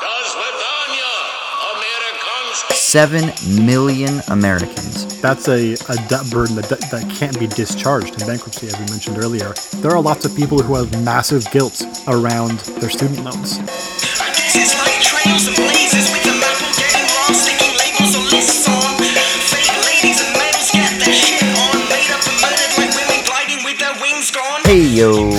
Das Vidania, Americans. Seven million Americans. That's a, a debt burden that, that can't be discharged in bankruptcy, as we mentioned earlier. There are lots of people who have massive guilt around their student loans. It's like trails and blazes with the apple getting lost, sticking labels on lists on. Fake ladies and males get their shit on, made up and murdered like women gliding with their wings gone. Hey yo,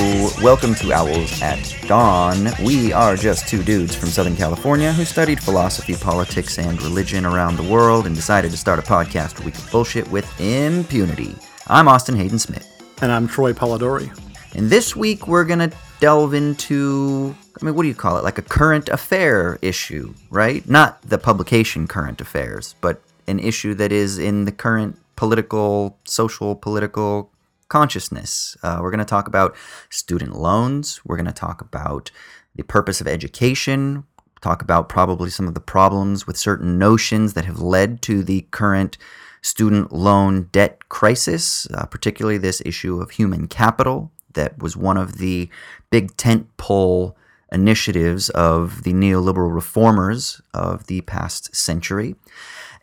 welcome to Owls at Dawn. We are just two dudes from Southern California who studied philosophy, politics, and religion around the world and decided to start a podcast where we could bullshit with impunity. I'm Austin Hayden Smith. And I'm Troy Polidori. And this week we're going to delve into, I mean, what do you call it? Like a current affair issue, right? Not the publication Current Affairs, but an issue that is in the current political, social, political consciousness. Uh, we're going to talk about student loans. We're going to talk about the purpose of education. Talk about probably some of the problems with certain notions that have led to the current student loan debt crisis, uh, particularly this issue of human capital that was one of the big tent pole initiatives of the neoliberal reformers of the past century.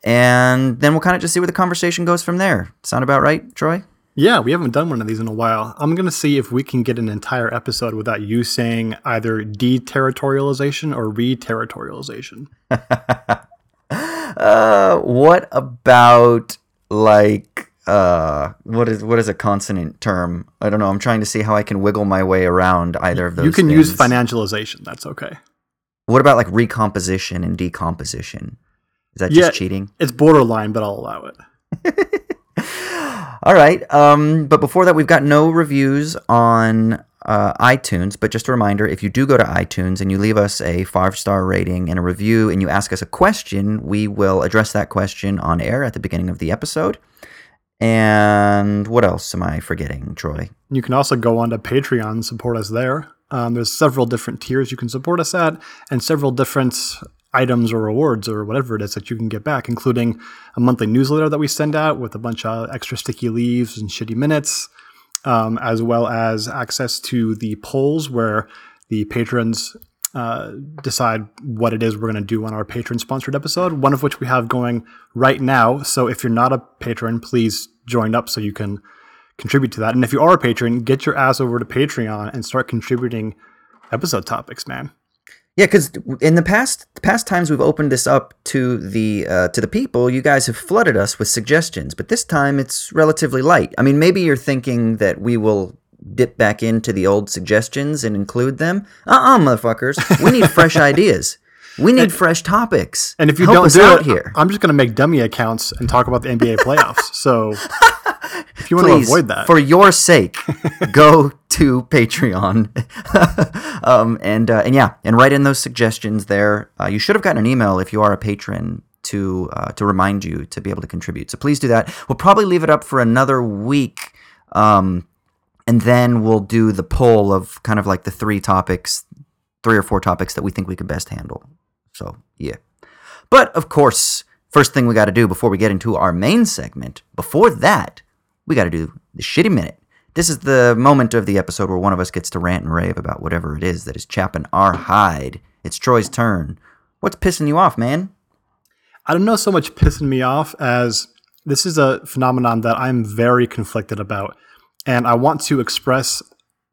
And then we'll kind of just see where the conversation goes from there. Sound about right, Troy? Yeah, we haven't done one of these in a while. I'm going to see if we can get an entire episode without you saying either deterritorialization or re-territorialization. Uh, what about like uh, what is what is a consonant term? I don't know. I'm trying to see how I can wiggle my way around either of those. You can use financialization. That's okay. What about like recomposition and decomposition? Is that Yeah. just cheating? It's borderline, but I'll allow it. All right. Um, but before that, we've got no reviews on uh, iTunes. But just a reminder if you do go to iTunes and you leave us a five star rating and a review and you ask us a question, we will address that question on air at the beginning of the episode. And what else am I forgetting, Troy? You can also go on to Patreon and support us there. Um, there's several different tiers you can support us at, and several different items or rewards or whatever it is that you can get back, including a monthly newsletter that we send out with a bunch of extra sticky leaves and shitty minutes, um, as well as access to the polls where the patrons uh, decide what it is we're going to do on our patron sponsored episode, one of which we have going right now. So if you're not a patron, please join up so you can contribute to that. And if you are a patron, get your ass over to Patreon and start contributing episode topics, man. Yeah, because in the past the past times we've opened this up to the uh, to the people, you guys have flooded us with suggestions, but this time it's relatively light. I mean, maybe you're thinking that we will dip back into the old suggestions and include them. Uh-uh, motherfuckers. We need fresh ideas. We need fresh topics. And if you Help don't do it, here, I'm just going to make dummy accounts and talk about the NBA playoffs. So if you want to avoid that, for your sake, go to Patreon, um, and uh, and yeah, and write in those suggestions there. Uh, you should have gotten an email if you are a patron to uh, to remind you to be able to contribute. So please do that. We'll probably leave it up for another week, um, and then we'll do the poll of kind of like the three topics, three or four topics that we think we could best handle. So yeah. But of course, first thing we got to do before we get into our main segment, before that, we got to do the shitty minute. This is the moment of the episode where one of us gets to rant and rave about whatever it is that is chapping our hide. It's Troy's turn. What's pissing you off, man? I don't know so much pissing me off as this is a phenomenon that I'm very conflicted about. And I want to express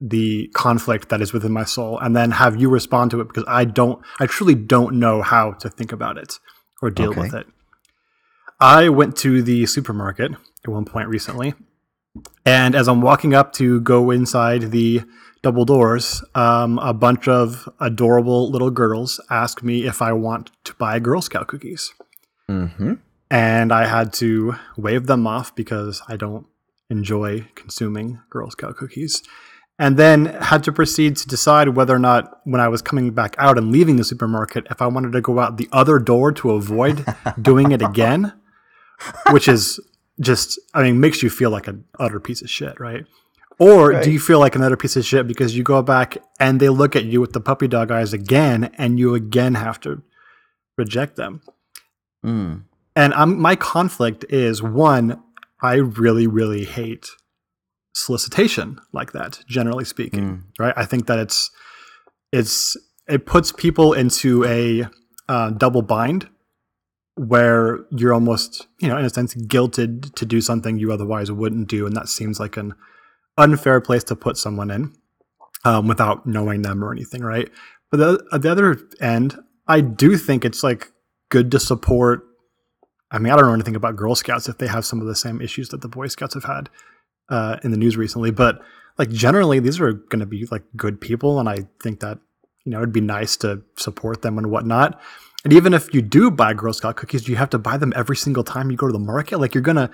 the conflict that is within my soul and then have you respond to it because I don't, I truly don't know how to think about it or deal Okay. with it. I went to the supermarket at one point recently. And as I'm walking up to go inside the double doors, um, a bunch of adorable little girls ask me if I want to buy Girl Scout cookies Mm-hmm. and I had to wave them off because I don't enjoy consuming Girl Scout cookies. And then had to proceed to decide whether or not, when I was coming back out and leaving the supermarket, if I wanted to go out the other door to avoid doing it again, which is just, I mean, makes you feel like an utter piece of shit, right? Or Right. do you feel like another piece of shit because you go back and they look at you with the puppy dog eyes again and you again have to reject them? Mm. And I'm, my conflict is one, I really, really hate solicitation like that, generally speaking. Mm. Right? I think that it's it's it puts people into a uh, double bind where you're almost, you know, in a sense, guilted to do something you otherwise wouldn't do, and that seems like an unfair place to put someone in um, without knowing them or anything, right? But the, at the other end, I do think it's like good to support. I mean, I don't know anything about Girl Scouts if they have some of the same issues that the Boy Scouts have had uh, in the news recently, but like generally, these are going to be like good people, and I think that you know it'd be nice to support them and whatnot. And even if you do buy Girl Scout cookies, you have to buy them every single time you go to the market? Like you're gonna,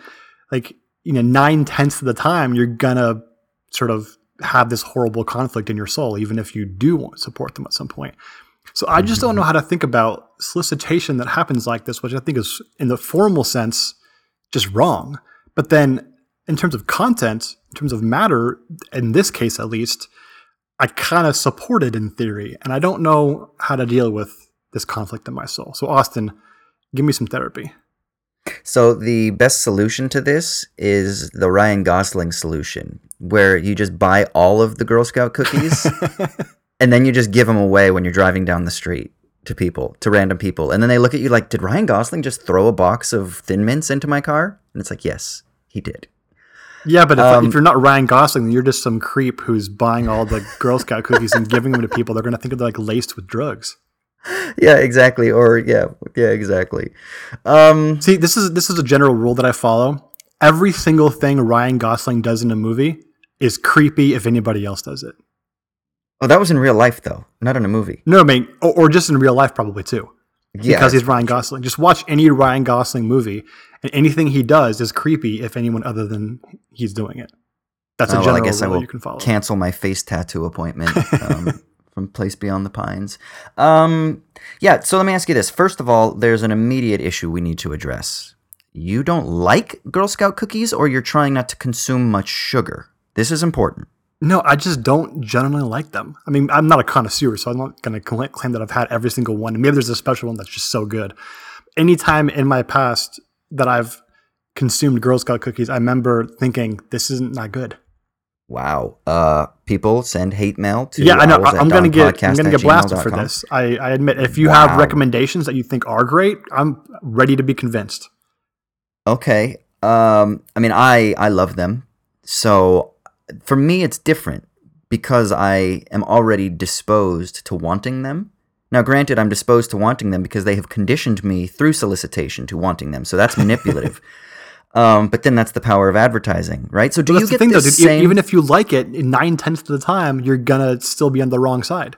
like you know, nine tenths of the time you're gonna sort of have this horrible conflict in your soul, even if you do want to support them at some point. So I just don't mm-hmm. know how to think about solicitation that happens like this, which I think is in the formal sense just wrong. But then in terms of content, in terms of matter, in this case at least, I kind of support it in theory, and I don't know how to deal with this conflict in my soul. So Austin, give me some therapy. So the best solution to this is the Ryan Gosling solution, where you just buy all of the Girl Scout cookies and then you just give them away when you're driving down the street to people, to random people. And then they look at you like, "Did Ryan Gosling just throw a box of Thin Mints into my car?" And it's like, "Yes, he did." Yeah, but if, Um, if you're not Ryan Gosling, then you're just some creep who's buying all the Girl Scout cookies and giving them to people. They're going to think they're like laced with drugs. Yeah, exactly. Or yeah, yeah, exactly. Um, See, this is this is a general rule that I follow. Every single thing Ryan Gosling does in a movie is creepy if anybody else does it. oh, that was in real life though, not in a movie. No, I mean, or, or just in real life, probably too. Yeah, because he's Ryan Gosling. Just watch any Ryan Gosling movie, and anything he does is creepy if anyone other than he's doing it. That's Oh, a well, general I guess I rule will you can follow. cancel my face tattoo appointment um, from Place Beyond the Pines. Um, yeah, so let me ask you this. First of all, there's an immediate issue we need to address. You don't like Girl Scout cookies, or you're trying not to consume much sugar. This is important. No, I just don't generally like them. I mean, I'm not a connoisseur, so I'm not going to claim that I've had every single one. Maybe there's a special one that's just so good. Anytime in my past that I've consumed Girl Scout cookies, I remember thinking, this isn't that good. Wow. Uh, people send hate mail to yeah, I know. I'm gonna get I'm gonna get blasted for this. I, I admit, if you have recommendations that you think are great, I'm ready to be convinced. Okay. Um, I mean, I I love them. So for me, it's different because I am already disposed to wanting them. Now, granted, I'm disposed to wanting them because they have conditioned me through solicitation to wanting them. So that's manipulative. Um, but then that's the power of advertising, right? So do you that's the get thing, the though, dude. Same? Even if you like it, nine tenths of the time, you're gonna still be on the wrong side.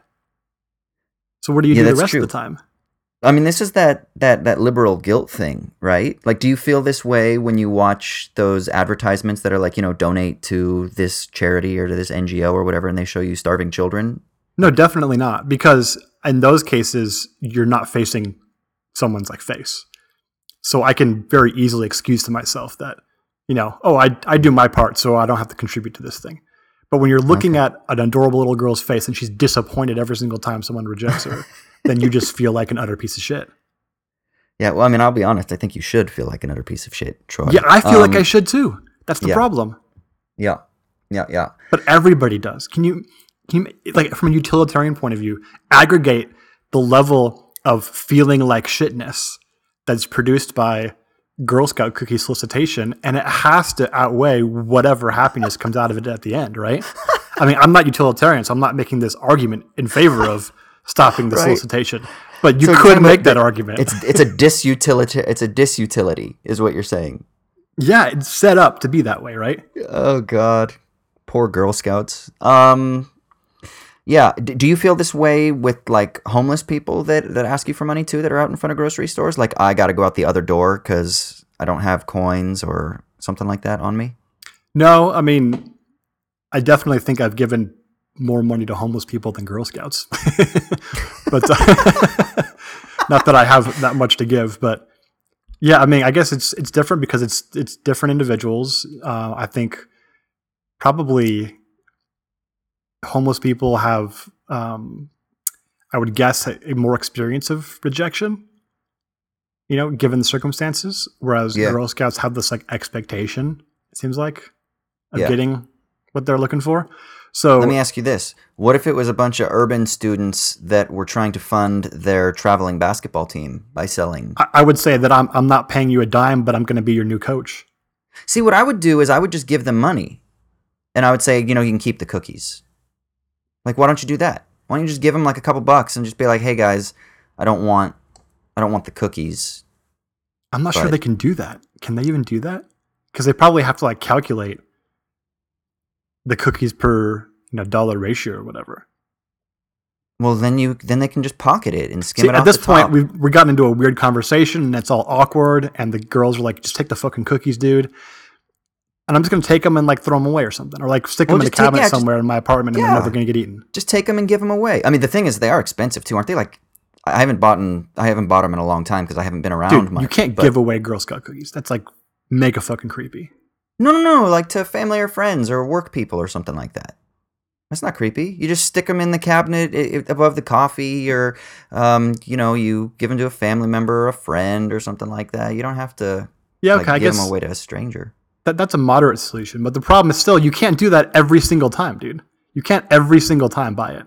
So what do you Yeah, do the rest true. of the time? I mean, this is that that that liberal guilt thing, right? Like, do you feel this way when you watch those advertisements that are like, you know, donate to this charity or to this NGO or whatever, and they show you starving children? No, definitely not. Because in those cases, you're not facing someone's like face. So I can very easily excuse to myself that, you know, oh, I, I do my part, so I don't have to contribute to this thing. But when you're looking at an adorable little girl's face and she's disappointed every single time someone rejects her, then you just feel like an utter piece of shit. Yeah, well, I mean, I'll be honest. I think you should feel like another piece of shit, Troy. Yeah, I feel like Um, I should too. That's the yeah. problem. Yeah, yeah, yeah. But everybody does. Can you, can you, like, from a utilitarian point of view, aggregate the level of feeling like shitness that's produced by Girl Scout cookie solicitation, and it has to outweigh whatever happiness comes out of it at the end, right? I mean, I'm not utilitarian, so I'm not making this argument in favor of stopping the Right. solicitation. But you So could kind of make that argument. It's it's a disutility. It's a disutility, is what you're saying. yeah, it's set up to be that way, right? Oh God, poor Girl Scouts. Um, yeah. D- do you feel this way with like homeless people that that ask you for money too, that are out in front of grocery stores? Like, I got to go out the other door because I don't have coins or something like that on me. No, I mean, I definitely think I've given more money to homeless people than Girl Scouts. but not that I have that much to give, but yeah, I mean, I guess it's it's different because it's it's different individuals. Uh, I think probably homeless people have, um, I would guess, a, a more experience of rejection. You know, given the circumstances, whereas Yeah. Girl Scouts have this like expectation. It seems like of Yeah. getting what they're looking for. So Let me ask you this: What if it was a bunch of urban students that were trying to fund their traveling basketball team by selling? I, I would say that I'm I'm not paying you a dime, but I'm going to be your new coach. See, what I would do is I would just give them money, and I would say, you know, you can keep the cookies. Like, why don't you do that? Why don't you just give them like a couple bucks and just be like, hey guys, I don't want, I don't want the cookies. I'm not sure they can do that. Can they even do that? Because they probably have to like calculate the cookies per you know dollar ratio or whatever. Well, then you, then they can just pocket it and skim See, it at this point, we've we gotten into a weird conversation, and it's all awkward. And the girls are like, "Just take the fucking cookies, dude." And I'm just gonna take them and like throw them away or something, or like stick them in a just take- cabinet yeah, just- somewhere in my apartment, and Yeah. they're never gonna get eaten. just take them and give them away. I mean, the thing is, they are expensive too, aren't they? Like, I haven't bought, I haven't bought them in a long time because I haven't been around Dude, much. you can't but- give away Girl Scout cookies. That's like mega fucking creepy. No, no, no, like to family or friends or work people or something like that. That's not creepy. You just stick them in the cabinet above the coffee, or um, you know, you give them to a family member or a friend or something like that. You don't have to Yeah, like, okay, I give guess them away to a stranger. That that's a moderate solution. But the problem is still you can't do that every single time, dude. You can't every single time buy it.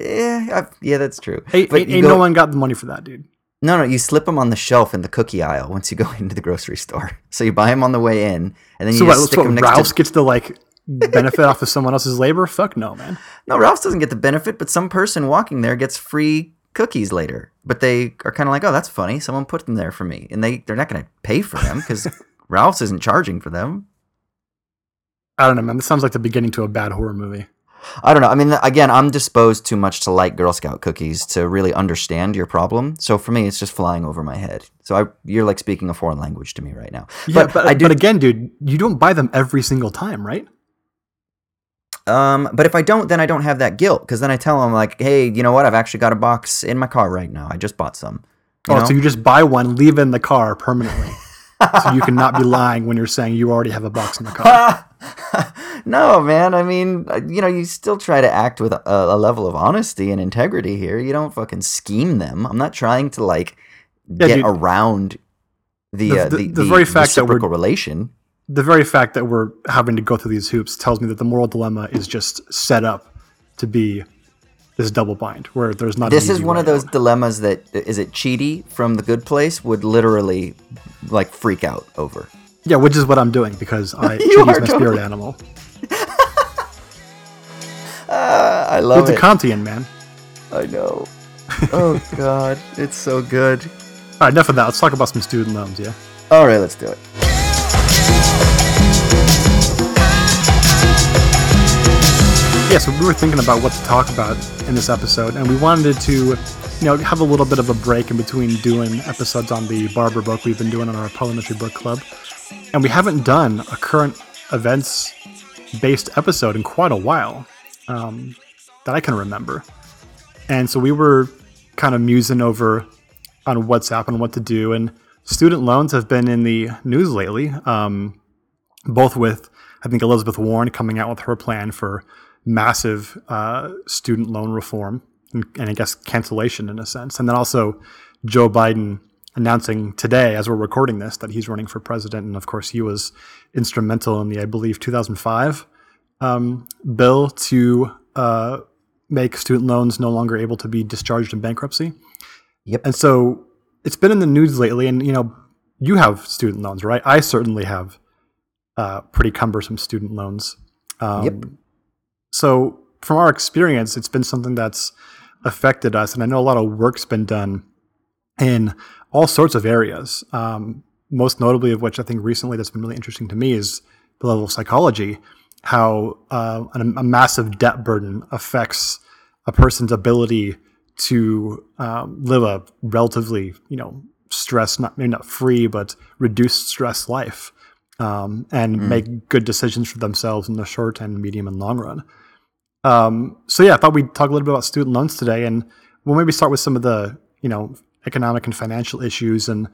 Yeah, I, yeah, that's true. Ain't, But ain't, go- no one got the money for that, dude. No, no, you slip them on the shelf in the cookie aisle once you go into the grocery store. So you buy them on the way in, and then you So what, just so stick what them next Ralph's to. gets the like benefit off of someone else's labor? Fuck no, man. No, Ralph's doesn't get the benefit, but some person walking there gets free cookies later. But they are kind of like, oh, that's funny. Someone put them there for me, and they they're not going to pay for them because Ralph's isn't charging for them. I don't know, man. This sounds like the beginning to a bad horror movie. I don't know. I mean, again, I'm disposed too much to like Girl Scout cookies to really understand your problem. So for me, it's just flying over my head. So I, you're like speaking a foreign language to me right now. Yeah, but, I do. but again, dude, you don't buy them every single time, right? um, but if I don't, then I don't have that guilt because then I tell them like, hey, you know what? I've actually got a box in my car right now. I just bought some. Oh, know? so you just buy one, leave in the car permanently. so you cannot be lying when you're saying you already have a box in the car. no, man. I mean, you know, you still try to act with a, a level of honesty and integrity here. You don't fucking scheme them. I'm not trying to like get dude. around the The- uh, the- the, the very fact that we're- reciprocal relation. the very fact that we're having to go through these hoops tells me that the moral dilemma is just set up to be this double bind where there's not. an This is one of those out. dilemmas that is it Chidi from The Good Place would literally like freak out over. Yeah, which is what I'm doing because I are my totally- spirit animal. Uh, I love the it. Kantian man. I know. Oh God, it's so good. All right, enough of that. Let's talk about some student loans. Yeah. All right, let's do it. Yeah, so we were thinking about what to talk about in this episode, and we wanted to, you know, have a little bit of a break in between doing episodes on the Barber book we've been doing on our Parliamentary Book Club, and we haven't done a current events based episode in quite a while um, that I can remember, and so we were kind of musing over on what's happened, what to do, and student loans have been in the news lately. Um, both with I think Elizabeth Warren coming out with her plan for massive uh, student loan reform and, and I guess cancellation in a sense, and then also Joe Biden announcing today, as we're recording this, that he's running for president, and of course he was instrumental in the I believe 2005 um, bill to uh, make student loans no longer able to be discharged in bankruptcy. Yep. And so it's been in the news lately, and you know, you have student loans, right? I certainly have uh, pretty cumbersome student loans. Um, Yep. So from our experience, it's been something that's affected us, and I know a lot of work's been done in all sorts of areas. Um, most notably, of which I think recently that's been really interesting to me is the level of psychology, how uh, a, a massive debt burden affects a person's ability to um, live a relatively, you know, stress not maybe not free but reduced stress life, um, and make good decisions for themselves in the short and medium and long run. Um, so yeah, I thought we'd talk a little bit about student loans today, and we'll maybe start with some of the you know economic and financial issues. And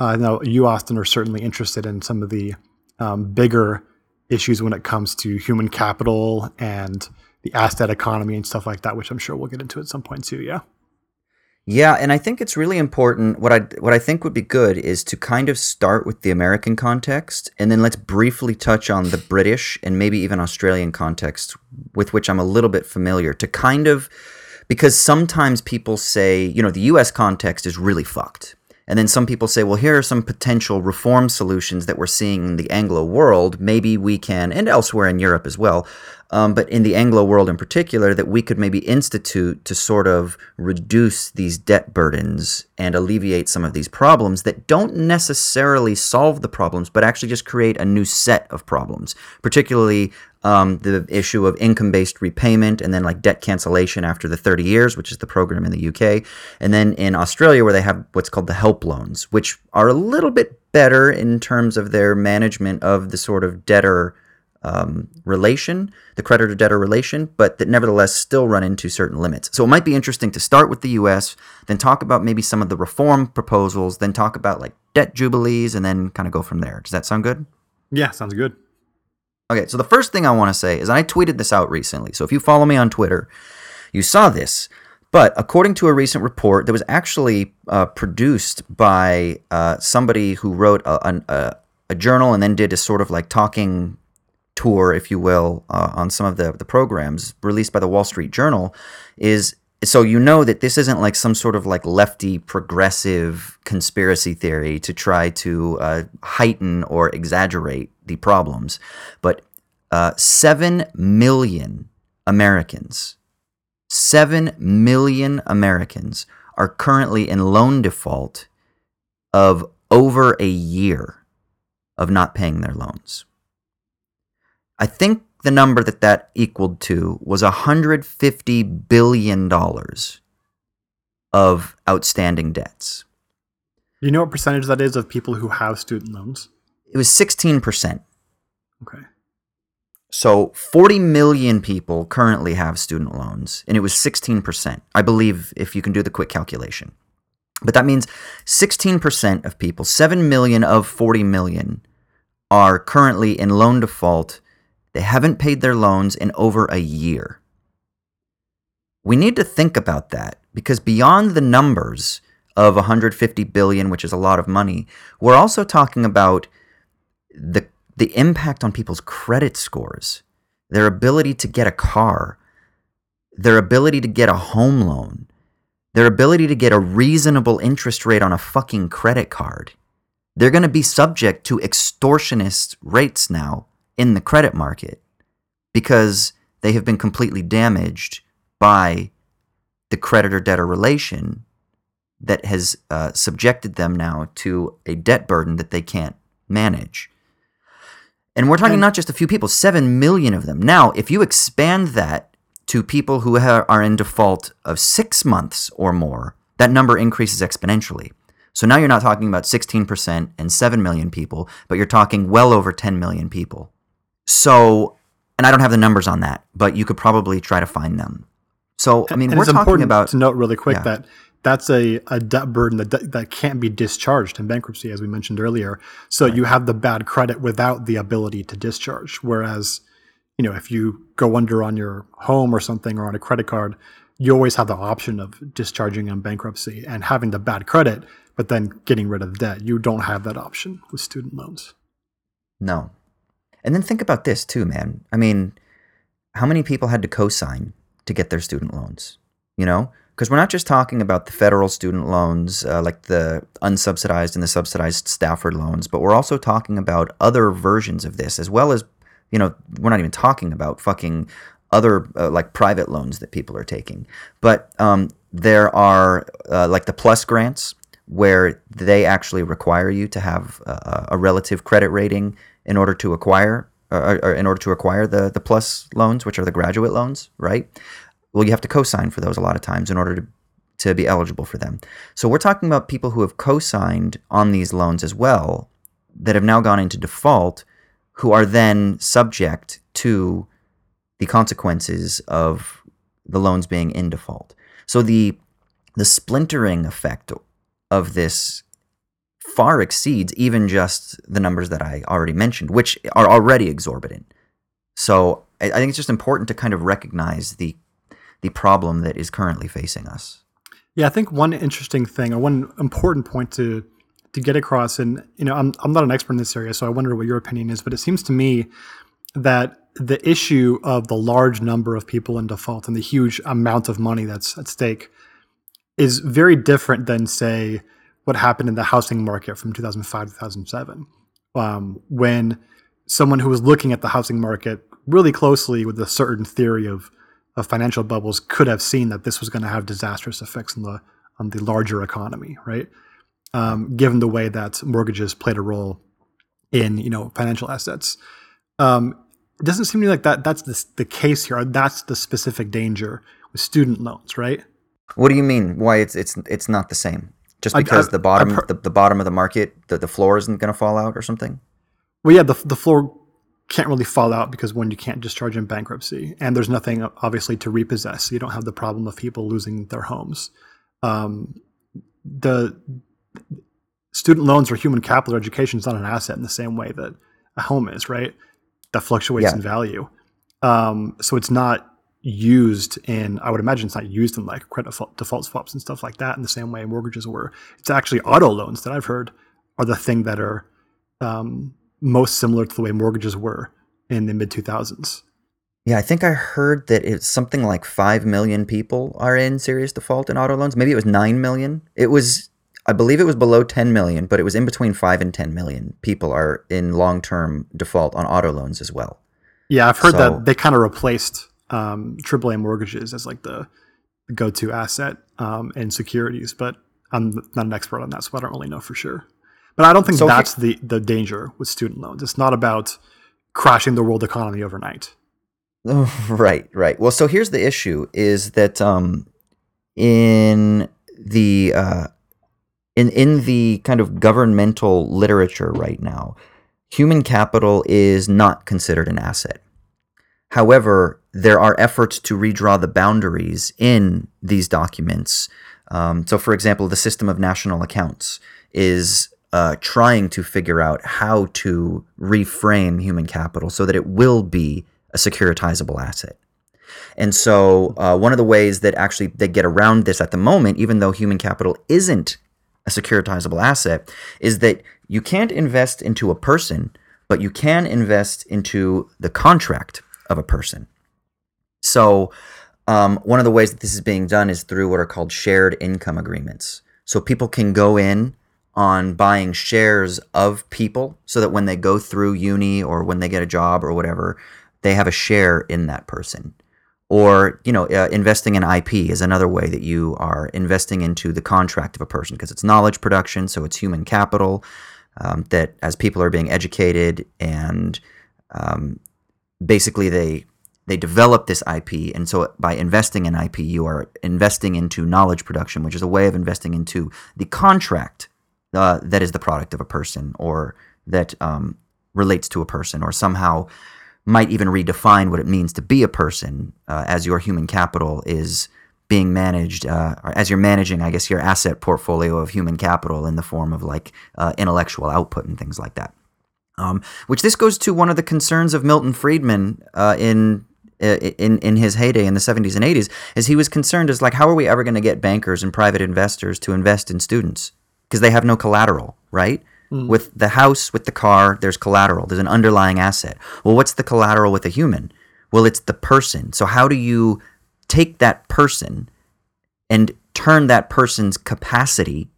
uh, I know you, Austin, are certainly interested in some of the um, bigger issues when it comes to human capital and the asset economy and stuff like that, which I'm sure we'll get into at some point too. Yeah. Yeah, and I think it's really important. What I what I think would be good is to kind of start with the American context, and then let's briefly touch on the British and maybe even Australian context, with which I'm a little bit familiar. To kind of because sometimes people say, you know, the U.S. context is really fucked, and then some people say, well, here are some potential reform solutions that we're seeing in the Anglo world. Maybe we can, and elsewhere in Europe as well, um, but in the Anglo world in particular, that we could maybe institute to sort of reduce these debt burdens and alleviate some of these problems that don't necessarily solve the problems, but actually just create a new set of problems, particularly um, the issue of income based repayment and then like debt cancellation after the 30 years, which is the program in the UK. And then in Australia, where they have what's called the help loans, which are a little bit better in terms of their management of the sort of debtor um, relation, the creditor debtor relation, but that nevertheless still run into certain limits. So it might be interesting to start with the US, then talk about maybe some of the reform proposals, then talk about like debt jubilees, and then kind of go from there. Does that sound good? Yeah, sounds good. Okay, so the first thing I want to say is I tweeted this out recently. So if you follow me on Twitter, you saw this. But according to a recent report that was actually uh, produced by uh, somebody who wrote a, a, a journal and then did a sort of like talking tour, if you will, uh, on some of the, the programs released by the Wall Street Journal is so you know that this isn't like some sort of like lefty progressive conspiracy theory to try to uh, heighten or exaggerate the problems, but uh, seven million Americans, seven million Americans are currently in loan default of over a year of not paying their loans. I think the number that that equaled to was $150 billion of outstanding debts. You know what percentage that is of people who have student loans? It was 16%. Okay. So 40 million people currently have student loans, and it was 16%. I believe if you can do the quick calculation. But that means 16% of people, 7 million of 40 million, are currently in loan default they haven't paid their loans in over a year. We need to think about that because beyond the numbers of 150 billion, which is a lot of money, we're also talking about the the impact on people's credit scores, their ability to get a car, their ability to get a home loan, their ability to get a reasonable interest rate on a fucking credit card. They're going to be subject to extortionist rates now in the credit market because they have been completely damaged by the creditor debtor relation that has uh, subjected them now to a debt burden that they can't manage. And we're talking And- not just a few people, 7 million of them. Now, if you expand that to people who ha- are in default of six months or more, that number increases exponentially. So now you're not talking about 16% and 7 million people, but you're talking well over 10 million people. So, and I don't have the numbers on that, but you could probably try to find them. So, I mean, and we're it's talking important about to note really quick Yeah. that that's a, a debt burden that, that can't be discharged in bankruptcy, as we mentioned earlier. So you have the bad credit without the ability to discharge. Whereas, you know, if you go under on your home or something or on a credit card, you always have the option of discharging on bankruptcy and having the bad credit, but then getting rid of the debt. You don't have that option with student loans. No. And then think about this too, man. I mean, how many people had to co-sign to get their student loans? You know, because we're not just talking about the federal student loans, uh, like the unsubsidized and the subsidized Stafford loans, but we're also talking about other versions of this, as well as, you know, we're not even talking about fucking other uh, like private loans that people are taking. But um, there are uh, like the plus grants where they actually require you to have a, a relative credit rating in order to acquire or, or in order to acquire the the plus loans, which are the graduate loans, right? Well, you have to co-sign for those a lot of times in order to to be eligible for them. So we're talking about people who have co-signed on these loans as well that have now gone into default who are then subject to the consequences of the loans being in default. So the the splintering effect of this far exceeds even just the numbers that I already mentioned, which are already exorbitant. So I, I think it's just important to kind of recognize the the problem that is currently facing us. Yeah, I think one interesting thing or one important point to to get across, and you know, I'm I'm not an expert in this area, so I wonder what your opinion is, but it seems to me that the issue of the large number of people in default and the huge amount of money that's at stake is very different than, say, what happened in the housing market from 2005 to 2007, um, when someone who was looking at the housing market really closely with a certain theory of, of financial bubbles could have seen that this was going to have disastrous effects on the on the larger economy, right? Um, given the way that mortgages played a role in you know financial assets. Um, it doesn't seem to me like that that's the, the case here. That's the specific danger with student loans, right? What do you mean? Why it's it's it's not the same? Just because I- the bottom I've the, the bottom of the market the, the floor isn't going to fall out or something? Well, yeah, the, the floor can't really fall out because one, you can't discharge in bankruptcy, and there's nothing obviously to repossess. So you don't have the problem of people losing their homes. Um, the student loans or human capital or education is not an asset in the same way that a home is, right? That fluctuates Yeah. in value. Um, so it's not used in, I would imagine it's not used in like credit default, default swaps and stuff like that in the same way mortgages were. It's actually auto loans that I've heard are the thing that are um, most similar to the way mortgages were in the mid 2000s. Yeah, I think I heard that it's something like 5 million people are in serious default in auto loans. Maybe it was 9 million. It was I believe it was below 10 million, but it was in between 5 and 10 million people are in long-term default on auto loans as well. Yeah, I've heard So- that they kind of replaced um, AAA mortgages as like the go to asset um, in securities, but I'm not an expert on that, so I don't really know for sure. But I don't think So that's the, the danger with student loans. It's not about crashing the world economy overnight. right, right. Well, so here's the issue: is that um, in the uh, in in the kind of governmental literature right now, human capital is not considered an asset. However, there are efforts to redraw the boundaries in these documents. Um, so, for example, the system of national accounts is uh, trying to figure out how to reframe human capital so that it will be a securitizable asset. And so, uh, one of the ways that actually they get around this at the moment, even though human capital isn't a securitizable asset, is that you can't invest into a person, but you can invest into the contract of a person. So, um, one of the ways that this is being done is through what are called shared income agreements. So, people can go in on buying shares of people so that when they go through uni or when they get a job or whatever, they have a share in that person. Or, you know, uh, investing in IP is another way that you are investing into the contract of a person because it's knowledge production, so it's human capital. Um, that as people are being educated and um, basically they they develop this IP, and so by investing in IP, you are investing into knowledge production, which is a way of investing into the contract uh, that is the product of a person or that um, relates to a person or somehow might even redefine what it means to be a person uh, as your human capital is being managed, uh, as you're managing, I guess, your asset portfolio of human capital in the form of like uh, intellectual output and things like that. Um, which this goes to one of the concerns of Milton Friedman uh, in uh, in in his heyday in the 70s and 80s, is he was concerned as like how are we ever going to get bankers and private investors to invest in students because they have no collateral, right? With the house, with the car, there's collateral. There's an underlying asset. Well, what's the collateral with a human? Well, it's the person. So how do you take that person and turn that person's capacity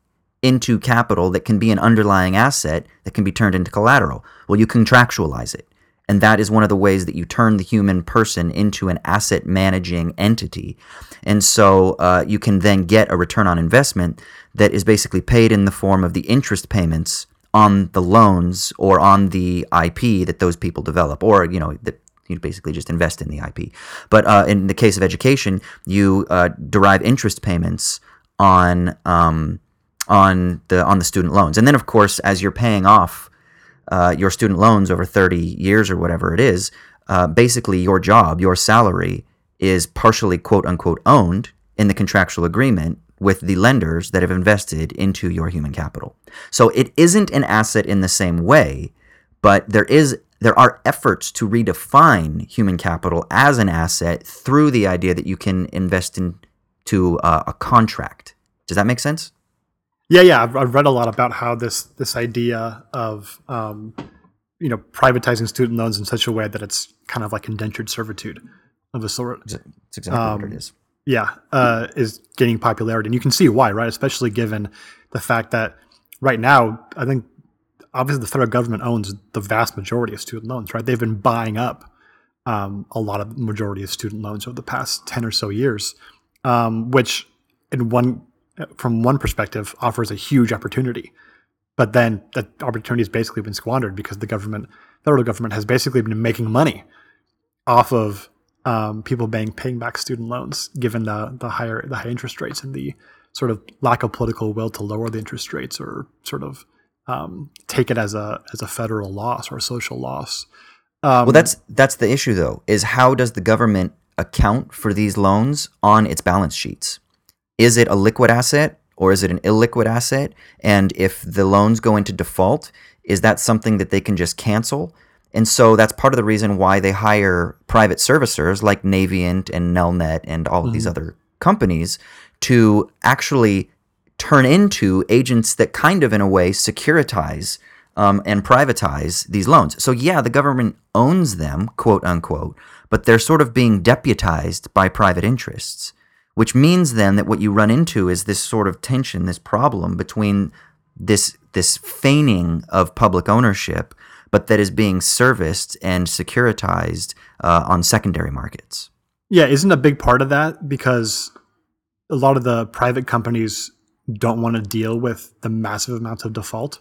into capital that can be an underlying asset that can be turned into collateral. Well, you contractualize it. And that is one of the ways that you turn the human person into an asset managing entity. And so uh, you can then get a return on investment that is basically paid in the form of the interest payments on the loans or on the IP that those people develop, or, you know, that you basically just invest in the IP. But uh, in the case of education, you uh, derive interest payments on um, on the on the student loans, and then of course, as you're paying off uh, your student loans over 30 years or whatever it is, uh, basically your job, your salary is partially quote unquote owned in the contractual agreement with the lenders that have invested into your human capital. So it isn't an asset in the same way, but there is there are efforts to redefine human capital as an asset through the idea that you can invest into uh, a contract Does that make sense? Yeah, yeah. I've, I've read a lot about how this this idea of um, you know privatizing student loans in such a way that it's kind of like indentured servitude of a sort. It's exactly what Um, it is. Yeah, uh, is gaining popularity, and you can see why, right? Especially given the fact that right now, I think obviously the federal government owns the vast majority of student loans, right? They've been buying up um, a lot of majority of student loans over the past ten or so years, um, which in one from one perspective offers a huge opportunity, but then that opportunity has basically been squandered because the government, federal government, has basically been making money off of um, people paying paying back student loans, given the the higher the high interest rates and the sort of lack of political will to lower the interest rates or sort of um, take it as a as a federal loss or a social loss. Um, Well, that's that's the issue though. Is how does the government account for these loans on its balance sheets? Is it a liquid asset or is it an illiquid asset? And if the loans go into default, is that something that they can just cancel? And so that's part of the reason why they hire private servicers like Navient and Nelnet and all of these other companies to actually turn into agents that kind of, in a way, securitize um, and privatize these loans. So, yeah, the government owns them, quote unquote, but they're sort of being deputized by private interests, which means then that what you run into is this sort of tension, this problem between this this feigning of public ownership, but that is being serviced and securitized uh, on secondary markets. Yeah, isn't a big part of that because a lot of the private companies don't want to deal with the massive amounts of default.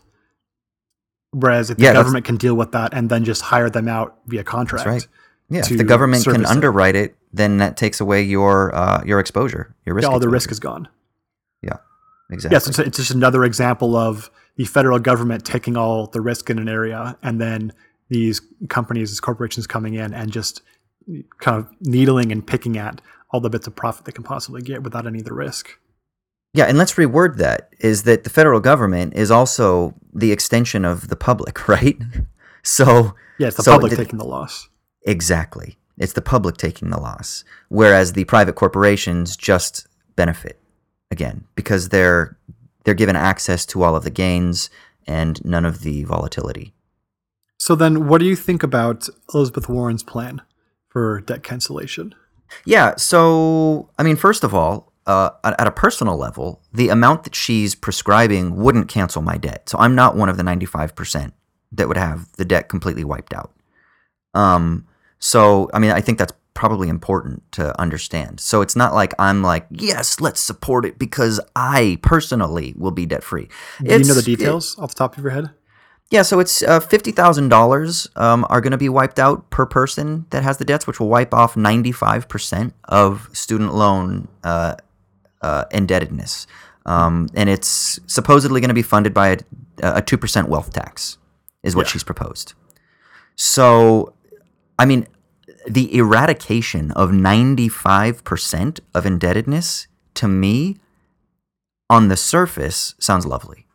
Whereas if the Yeah, government can deal with that and then just hire them out via contract. right. Yeah, if the government can underwrite it, then that takes away your uh, your exposure, your risk. Yeah, all the risk is gone. Yeah, exactly. Yes, it's, it's just another example of the federal government taking all the risk in an area and then these companies, these corporations coming in and just kind of needling and picking at all the bits of profit they can possibly get without any of the risk. Yeah, and let's reword that is that the federal government is also the extension of the public, right? So Yeah, it's the so public the- taking the loss. Exactly. It's the public taking the loss, whereas the private corporations just benefit again because they're they're given access to all of the gains and none of the volatility. So then, what do you think about Elizabeth Warren's plan for debt cancellation? Yeah. So, I mean, first of all, uh, at, a personal level, the amount that she's prescribing wouldn't cancel my debt. So I'm not one of the 95% that would have the debt completely wiped out. Um, so, I mean, I think that's probably important to understand. So it's not like I'm like, yes, let's support it because I personally will be debt free. Do you know the details off the top of your head? Yeah, so it's uh, fifty thousand dollars um, are going to be wiped out per person that has the debts, which will wipe off ninety five percent of student loan uh, uh, indebtedness, um, and it's supposedly going to be funded by a two percent wealth tax, is what Yeah. she's proposed. So, I mean, the eradication of ninety five percent of indebtedness to me, on the surface, sounds lovely,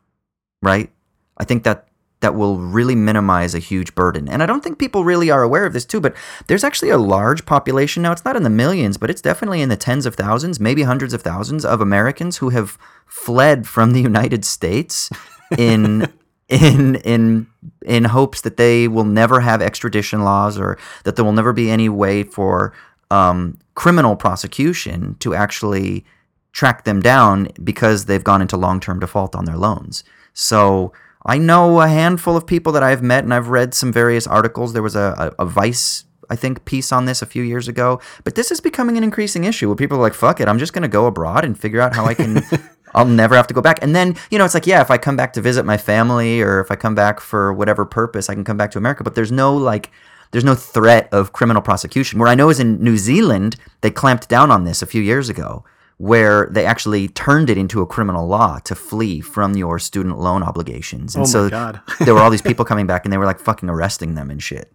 right? I think that that will really minimize a huge burden. And I don't think people really are aware of this too, but there's actually a large population now. It's not in the millions, but it's definitely in the tens of thousands, maybe hundreds of thousands of Americans who have fled from the United States in in in in hopes that they will never have extradition laws or that there will never be any way for um, criminal prosecution to actually track them down because they've gone into long-term default on their loans. So I know a handful of people that I've met and I've read some various articles. There was a, a, a Vice, I think, piece on this a few years ago. But this is becoming an increasing issue where people are like, fuck it, I'm just going to go abroad and figure out how I can. I'll never have to go back. And then, you know, it's like, yeah, if I come back to visit my family or if I come back for whatever purpose, I can come back to America. But there's no like, there's no threat of criminal prosecution. Where I know is in New Zealand, they clamped down on this a few years ago, where they actually turned it into a criminal law to flee from your student loan obligations. And Oh my so God. there were all these people coming back and they were like fucking arresting them and shit.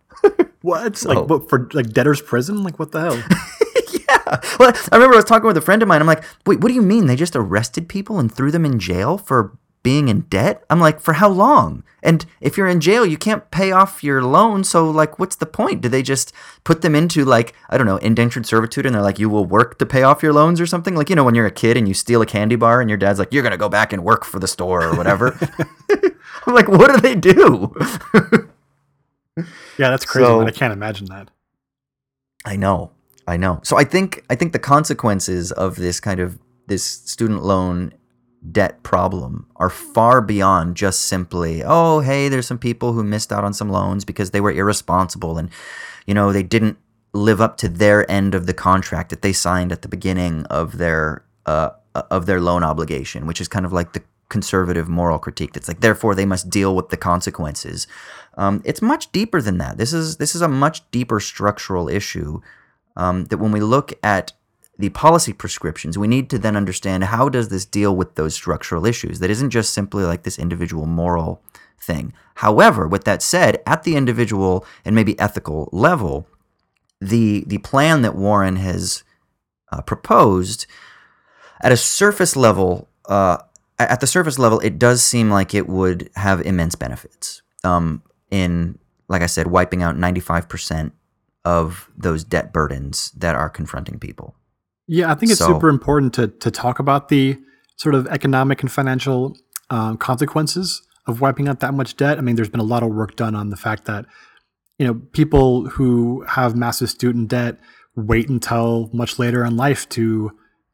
What? So- Like what for? Like debtor's prison? Like what the hell? yeah. Well, I remember I was talking with a friend of mine. I'm like, wait, what do you mean? They just arrested people and threw them in jail for being in debt? I'm like, for how long? And if you're in jail, you can't pay off your loan. So, like, what's the point? Do they just put them into, like, I don't know, indentured servitude and they're like, you will work to pay off your loans or something? Like, you know, when you're a kid and you steal a candy bar and your dad's like, you're going to go back and work for the store or whatever. I'm like, what do they do? Yeah, that's crazy. So- I can't imagine that. I know. I know. So I think I think the consequences of this kind of this student loan debt problem are far beyond just simply, oh, hey, there's some people who missed out on some loans because they were irresponsible and you know, they didn't live up to their end of the contract that they signed at the beginning of their uh of their loan obligation, which is kind of like the conservative moral critique that's like therefore they must deal with the consequences. Um, it's much deeper than that. This is this is a much deeper structural issue um, that when we look at the policy prescriptions, we need to then understand how does this deal with those structural issues. That isn't just simply like this individual moral thing. However, with that said, at the individual and maybe ethical level, the the plan that Warren has uh, proposed at a surface level, uh, at the surface level, it does seem like it would have immense benefits. Um, in, like I said, wiping out ninety five percent of those debt burdens that are confronting people. Yeah, I think it's So- super important to to talk about the sort of economic and financial um, consequences of wiping out that much debt. I mean, there's been a lot of work done on the fact that you know people who have massive student debt wait until much later in life to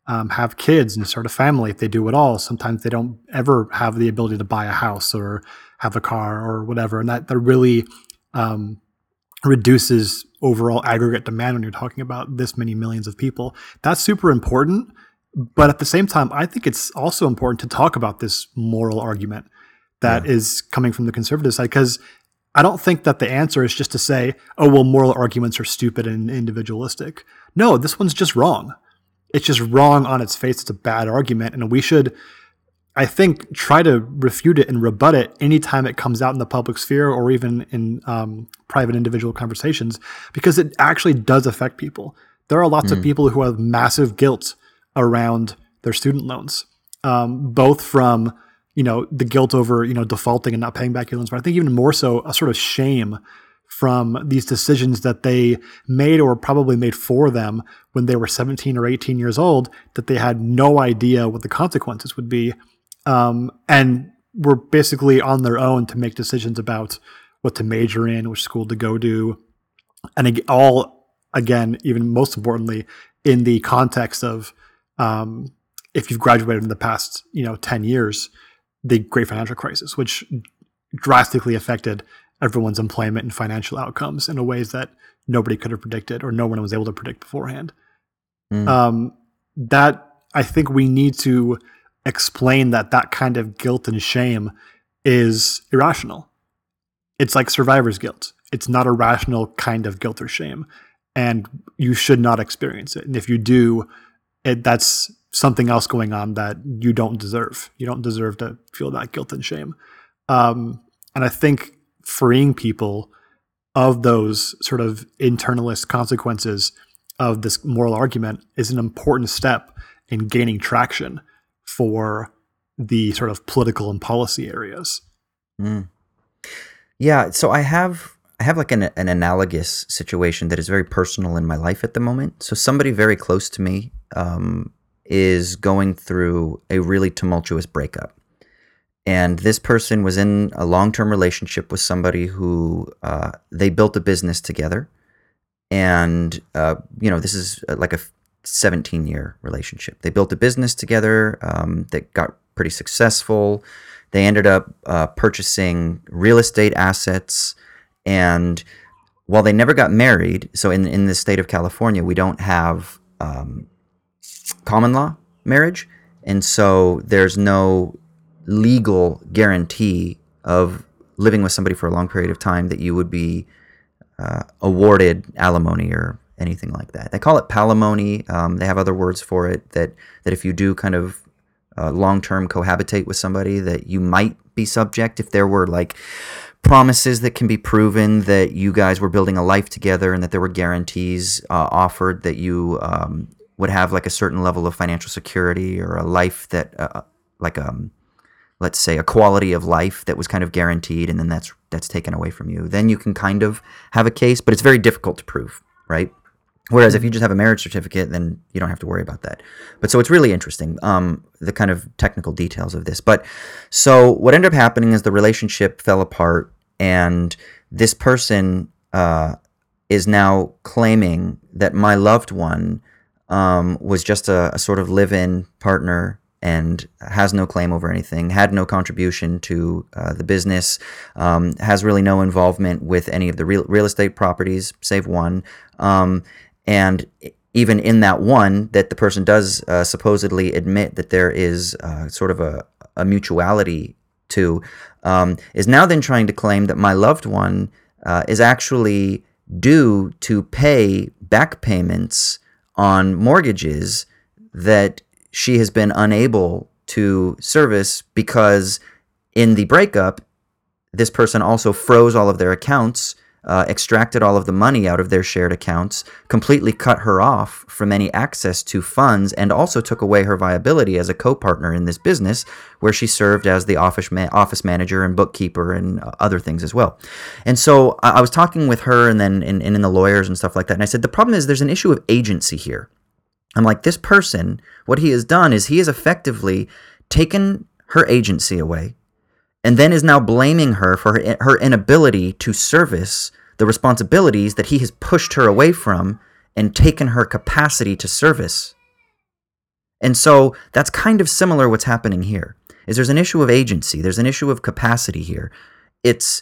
um, have kids and start a family if they do at all. Sometimes they don't ever have the ability to buy a house or have a car or whatever, and that that really um, reduces overall aggregate demand when you're talking about this many millions of people. That's super important. But at the same time, I think it's also important to talk about this moral argument that is coming from the conservative side because I don't think that the answer is just to say, oh, well, moral arguments are stupid and individualistic. No, this one's just wrong. It's just wrong on its face. It's a bad argument. And we should, I think, try to refute it and rebut it anytime it comes out in the public sphere or even in um, private individual conversations because it actually does affect people. There are lots of people who have massive guilt around their student loans, um, both from you know the guilt over you know defaulting and not paying back your loans, but I think even more so a sort of shame from these decisions that they made or probably made for them when they were 17 or 18 years old that they had no idea what the consequences would be um, and were basically on their own to make decisions about what to major in which school to go to and all again even most importantly in the context of um, if you've graduated in the past you know 10 years the great financial crisis which drastically affected everyone's employment and financial outcomes in a ways that nobody could have predicted or no one was able to predict beforehand Mm. um, that i think we need to explain that that kind of guilt and shame is irrational. It's like survivor's guilt. It's not a rational kind of guilt or shame and you should not experience it. And if you do it, that's something else going on that you don't deserve. You don't deserve to feel that guilt and shame. Um, and i think freeing people of those sort of internalist consequences of this moral argument is an important step in gaining traction for the sort of political and policy areas Mm. Yeah, so I have I have like an an analogous situation that is very personal in my life at the moment. So somebody very close to me um, is going through a really tumultuous breakup, and this person was in a long term relationship with somebody who uh, they built a business together, and uh, you know this is uh, like a 17 year relationship. They built a business together um, that got pretty successful. They ended up uh, purchasing real estate assets, and while they never got married, so in in the state of California, we don't have um, common law marriage, and so there's no legal guarantee of living with somebody for a long period of time that you would be uh, awarded alimony or anything like that. They call it palimony. Um, they have other words for it that that if you do kind of uh, long term cohabitate with somebody, that you might be subject if there were like promises that can be proven that you guys were building a life together and that there were guarantees uh, offered that you um, would have like a certain level of financial security or a life that uh, like um let's say a quality of life that was kind of guaranteed and then that's that's taken away from you then you can kind of have a case but it's very difficult to prove right whereas if you just have a marriage certificate then you don't have to worry about that but so it's really interesting um, the kind of technical details of this but so what ended up happening is the relationship fell apart and this person uh, is now claiming that my loved one um, was just a, a sort of live-in partner and has no claim over anything, had no contribution to uh, the business, um, has really no involvement with any of the real, real estate properties, save one. Um, and even in that one, that the person does uh, supposedly admit that there is uh, sort of a, a mutuality to, um, is now then trying to claim that my loved one uh, is actually due to pay back payments on mortgages that she has been unable to service because in the breakup, this person also froze all of their accounts, uh, extracted all of the money out of their shared accounts, completely cut her off from any access to funds, and also took away her viability as a co partner in this business, where she served as the office, ma- office manager and bookkeeper and uh, other things as well. And so I, I was talking with her and then and, and in the lawyers and stuff like that. And I said, the problem is there's an issue of agency here. I'm like, this person, what he has done is he has effectively taken her agency away and then is now blaming her for her, her inability to service the responsibilities that he has pushed her away from and taken her capacity to service. And so that's kind of similar what's happening here. Is there's an issue of agency, there's an issue of capacity here. It's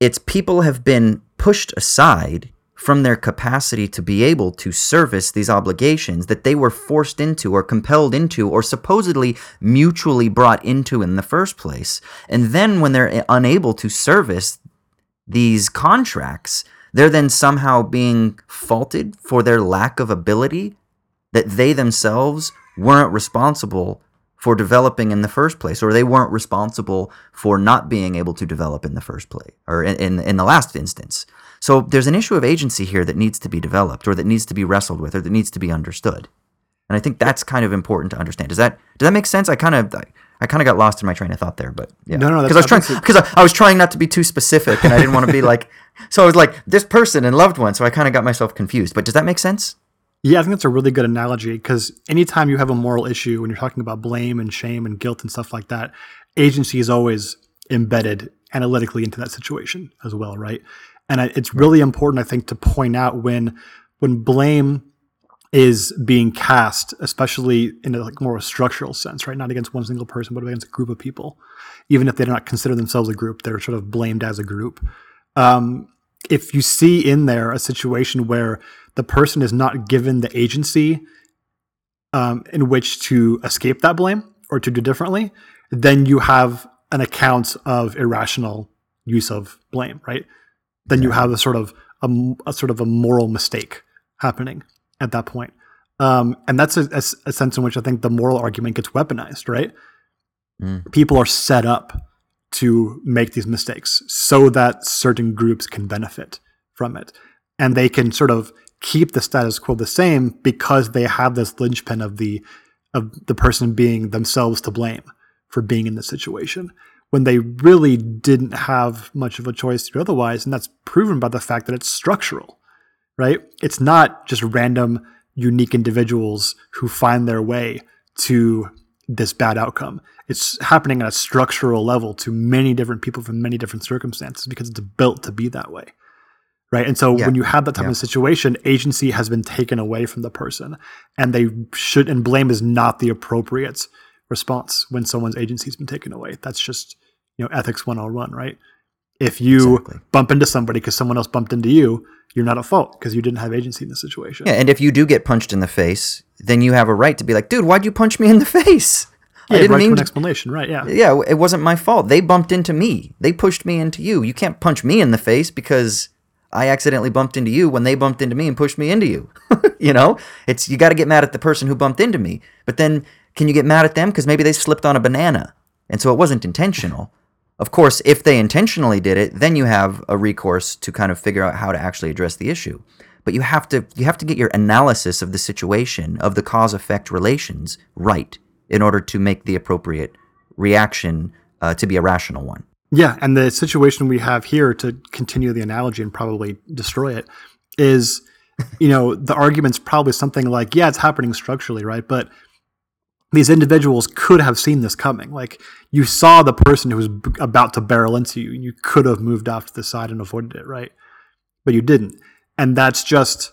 it's people have been pushed aside from their capacity to be able to service these obligations that they were forced into or compelled into or supposedly mutually brought into in the first place. And then when they're unable to service these contracts, they're then somehow being faulted for their lack of ability that they themselves weren't responsible for developing in the first place, or they weren't responsible for not being able to develop in the first place, or in, in, in the last instance. So there's an issue of agency here that needs to be developed, or that needs to be wrestled with, or that needs to be understood. And I think that's kind of important to understand. Does that does that make sense? I kind of I, I kind of got lost in my train of thought there, but yeah, No, no, because I was trying because I, I was trying not to be too specific, and I didn't want to be like, so I was like this person and loved one, so I kind of got myself confused. But does that make sense? Yeah, I think that's a really good analogy because anytime you have a moral issue when you're talking about blame and shame and guilt and stuff like that, agency is always embedded analytically into that situation as well, right? And it's really important, I think, to point out when when blame is being cast, especially in a like more a structural sense, right? Not against one single person, but against a group of people. Even if they do not consider themselves a group, they're sort of blamed as a group. Um, if you see in there a situation where the person is not given the agency um, in which to escape that blame or to do differently, then you have an account of irrational use of blame, right? Then you have a sort of a, a sort of a moral mistake happening at that point. Um, and that's a, a, a sense in which I think the moral argument gets weaponized, right? People are set up to make these mistakes so that certain groups can benefit from it. And they can sort of keep the status quo the same because they have this linchpin of the of the person being themselves to blame for being in this situation when they really didn't have much of a choice to do otherwise. And that's proven by the fact that it's structural, right? It's not just random, unique individuals who find their way to this bad outcome. It's happening at a structural level to many different people from many different circumstances because it's built to be that way. Right. And so Yeah. when you have that type Yeah. of situation, agency has been taken away from the person and they should, and blame is not the appropriate response when someone's agency has been taken away. That's just, you know, ethics 101, right? If you Exactly. bump into somebody because someone else bumped into you, you're not at fault because you didn't have agency in the situation. Yeah, and if you do get punched in the face, then you have a right to be like, dude, why'd you punch me in the face? Yeah, I didn't right to mean an explanation, right? Yeah. yeah, it wasn't my fault. They bumped into me. They pushed me into you. You can't punch me in the face because I accidentally bumped into you when they bumped into me and pushed me into you. you know, it's you got to get mad at the person who bumped into me. But then, can you get mad at them because maybe they slipped on a banana and so it wasn't intentional? Of course, if they intentionally did it, then you have a recourse to kind of figure out how to actually address the issue. But you have to you have to get your analysis of the situation of the cause effect relations right in order to make the appropriate reaction uh, to be a rational one. Yeah, and the situation we have here to continue the analogy and probably destroy it is, you know, the argument's probably something like, yeah, it's happening structurally, right? But these individuals could have seen this coming. Like you saw the person who was b- about to barrel into you, and you could have moved off to the side and avoided it, right? But you didn't, and that's just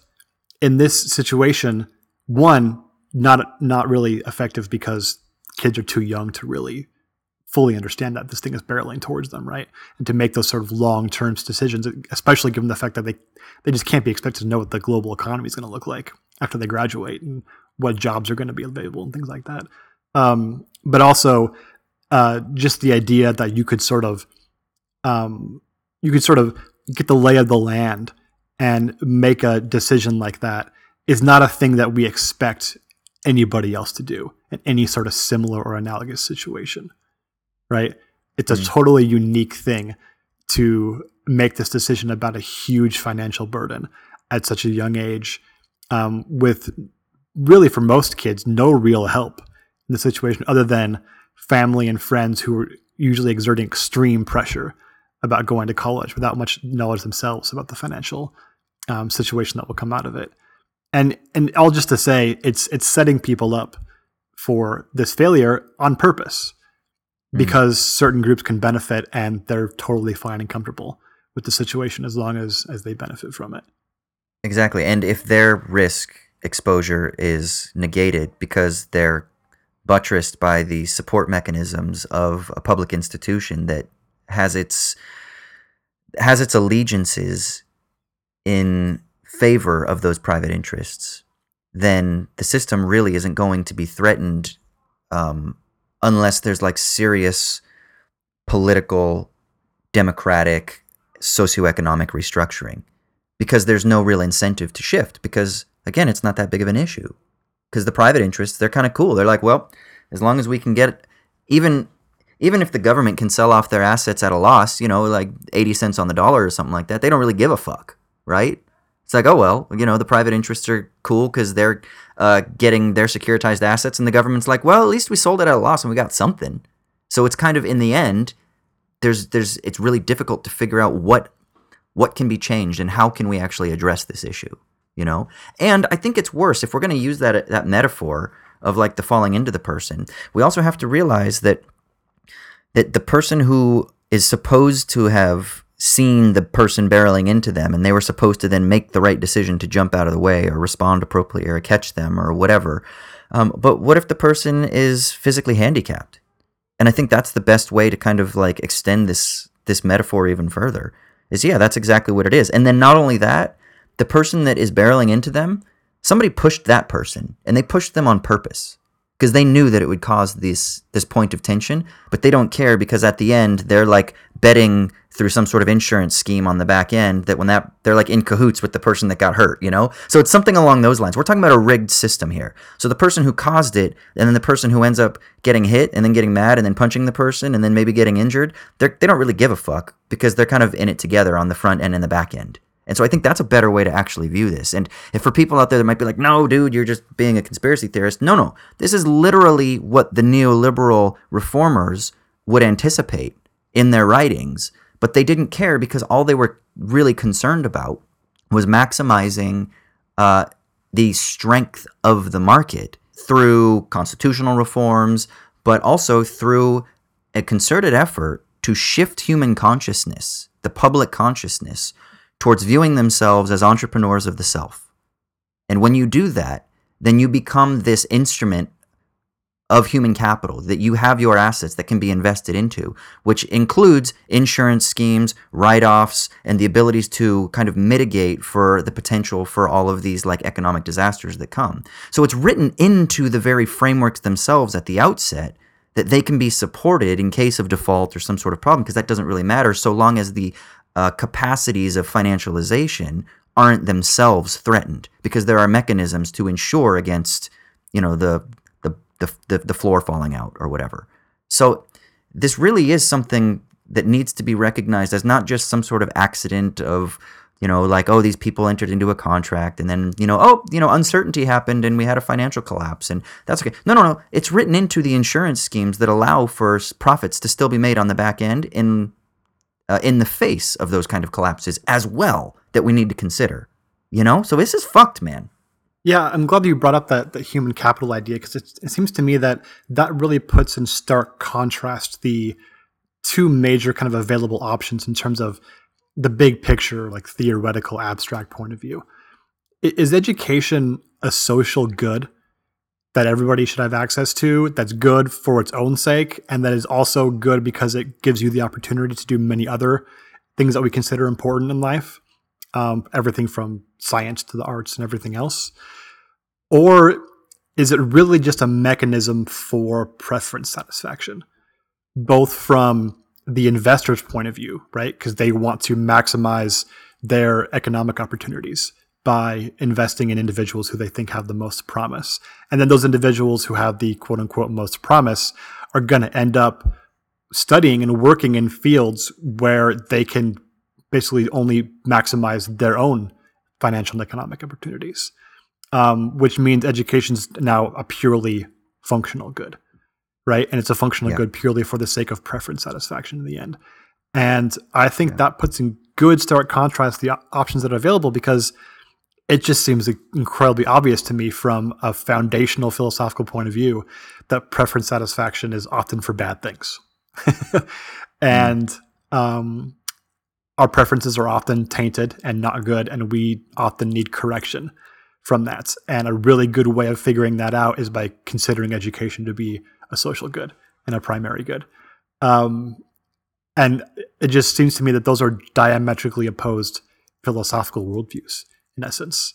in this situation. One, not not really effective because kids are too young to really fully understand that this thing is barreling towards them, right? And to make those sort of long term decisions, especially given the fact that they they just can't be expected to know what the global economy is going to look like after they graduate and what jobs are going to be available and things like that. Um, but also, uh, just the idea that you could sort of um, you could sort of get the lay of the land and make a decision like that is not a thing that we expect anybody else to do in any sort of similar or analogous situation right? It's a Mm. totally unique thing to make this decision about a huge financial burden at such a young age, um, with really for most kids no real help in the situation other than family and friends who are usually exerting extreme pressure about going to college without much knowledge themselves about the financial um, situation that will come out of it. And and all just to say, it's it's setting people up for this failure on purpose because certain groups can benefit and they're totally fine and comfortable with the situation as long as as they benefit from it. Exactly. And if their risk exposure is negated because they're buttressed by the support mechanisms of a public institution that has its has its allegiances in favor of those private interests, then the system really isn't going to be threatened um, unless there's like serious political, democratic, socioeconomic restructuring because there's no real incentive to shift because again it's not that big of an issue. Because the private interests they're kind of cool. They're like well as long as we can get even even if the government can sell off their assets at a loss you know like 80 cents on the dollar or something like that they don't really give a fuck right? It's like oh well you know the private interests are cool because they're uh, getting their securitized assets and the government's like well at least we sold it at a loss and we got something. So it's kind of in the end there's there's it's really difficult to figure out what what can be changed and how can we actually address this issue you know and i think it's worse if we're going to use that that metaphor of like the falling into the person we also have to realize that that the person who is supposed to have seen the person barreling into them and they were supposed to then make the right decision to jump out of the way or respond appropriately or catch them or whatever um, but what if the person is physically handicapped and I think that's the best way to kind of like extend this this metaphor even further. Is yeah, that's exactly what it is. And then not only that, the person that is barreling into them, somebody pushed that person and they pushed them on purpose because they knew that it would cause this this point of tension, but they don't care because at the end they're like betting through some sort of insurance scheme on the back end that when that they're like in cahoots with the person that got hurt, you know? So it's something along those lines. We're talking about a rigged system here. So the person who caused it and then the person who ends up getting hit and then getting mad and then punching the person and then maybe getting injured, they're, they don't really give a fuck because they're kind of in it together on the front end and the back end. And so I think that's a better way to actually view this. And if for people out there that might be like, no, dude, you're just being a conspiracy theorist. No, no. This is literally what the neoliberal reformers would anticipate in their writings. But they didn't care because all they were really concerned about was maximizing uh, the strength of the market through constitutional reforms, but also through a concerted effort to shift human consciousness, the public consciousness, towards viewing themselves as entrepreneurs of the self. And when you do that, then you become this instrument of human capital that you have your assets that can be invested into, which includes insurance schemes, write offs, and the abilities to kind of mitigate for the potential for all of these like economic disasters that come. So it's written into the very frameworks themselves at the outset that they can be supported in case of default or some sort of problem, because that doesn't really matter so long as the uh, capacities of financialization aren't themselves threatened, because there are mechanisms to ensure against, you know, the the the, the, the floor falling out or whatever. So this really is something that needs to be recognized as not just some sort of accident of you know, like, oh, these people entered into a contract and then, you know, oh, you know, uncertainty happened and we had a financial collapse and that's okay. No, no, no. It's written into the insurance schemes that allow for profits to still be made on the back end in uh, in the face of those kind of collapses as well that we need to consider. You know? So this is fucked, man. Yeah, I'm glad that you brought up that, that human capital idea because it, it seems to me that that really puts in stark contrast the two major kind of available options in terms of the big picture, like theoretical, abstract point of view. Is education a social good that everybody should have access to that's good for its own sake and that is also good because it gives you the opportunity to do many other things that we consider important in life? um, everything from science to the arts and everything else? Or is it really just a mechanism for preference satisfaction, both from the investor's point of view, right? Because they want to maximize their economic opportunities by investing in individuals who they think have the most promise. And then those individuals who have the quote unquote most promise are going to end up studying and working in fields where they can basically only maximize their own financial and economic opportunities, um, which means education is now a purely functional good, right? And it's a functional Yeah. good purely for the sake of preference satisfaction in the end. And I think that puts in good stark contrast the options that are available because it just seems incredibly obvious to me from a foundational philosophical point of view that preference satisfaction is often for bad things. and um, our preferences are often tainted and not good, and we often need correction from that. And a really good way of figuring that out is by considering education to be a social good and a primary good. Um, and it just seems to me that those are diametrically opposed philosophical worldviews in essence.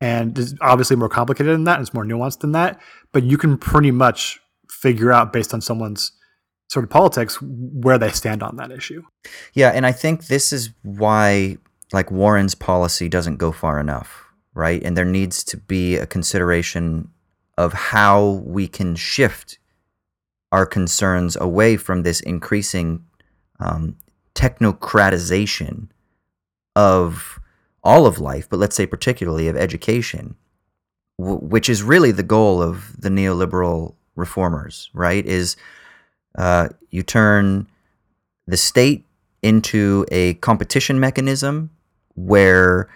And it's obviously more complicated than that, it's more nuanced than that. But you can pretty much figure out based on someone's sort of politics where they stand on that issue. Yeah, and I think this is why like Warren's policy doesn't go far enough, right? And there needs to be a consideration of how we can shift our concerns away from this increasing um, technocratization of all of life, but let's say particularly of education, w- which is really the goal of the neoliberal reformers, right? Is uh, you turn the state into a competition mechanism where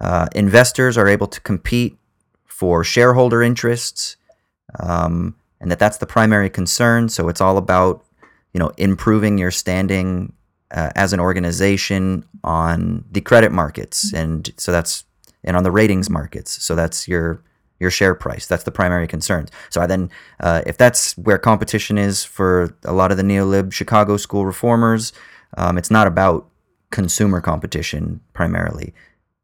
uh, investors are able to compete for shareholder interests, um, and that that's the primary concern. So it's all about you know improving your standing uh, as an organization on the credit markets, and so that's and on the ratings markets. So that's your your share price. That's the primary concern. So I then, uh, if that's where competition is for a lot of the neolib Chicago school reformers, um, it's not about consumer competition primarily,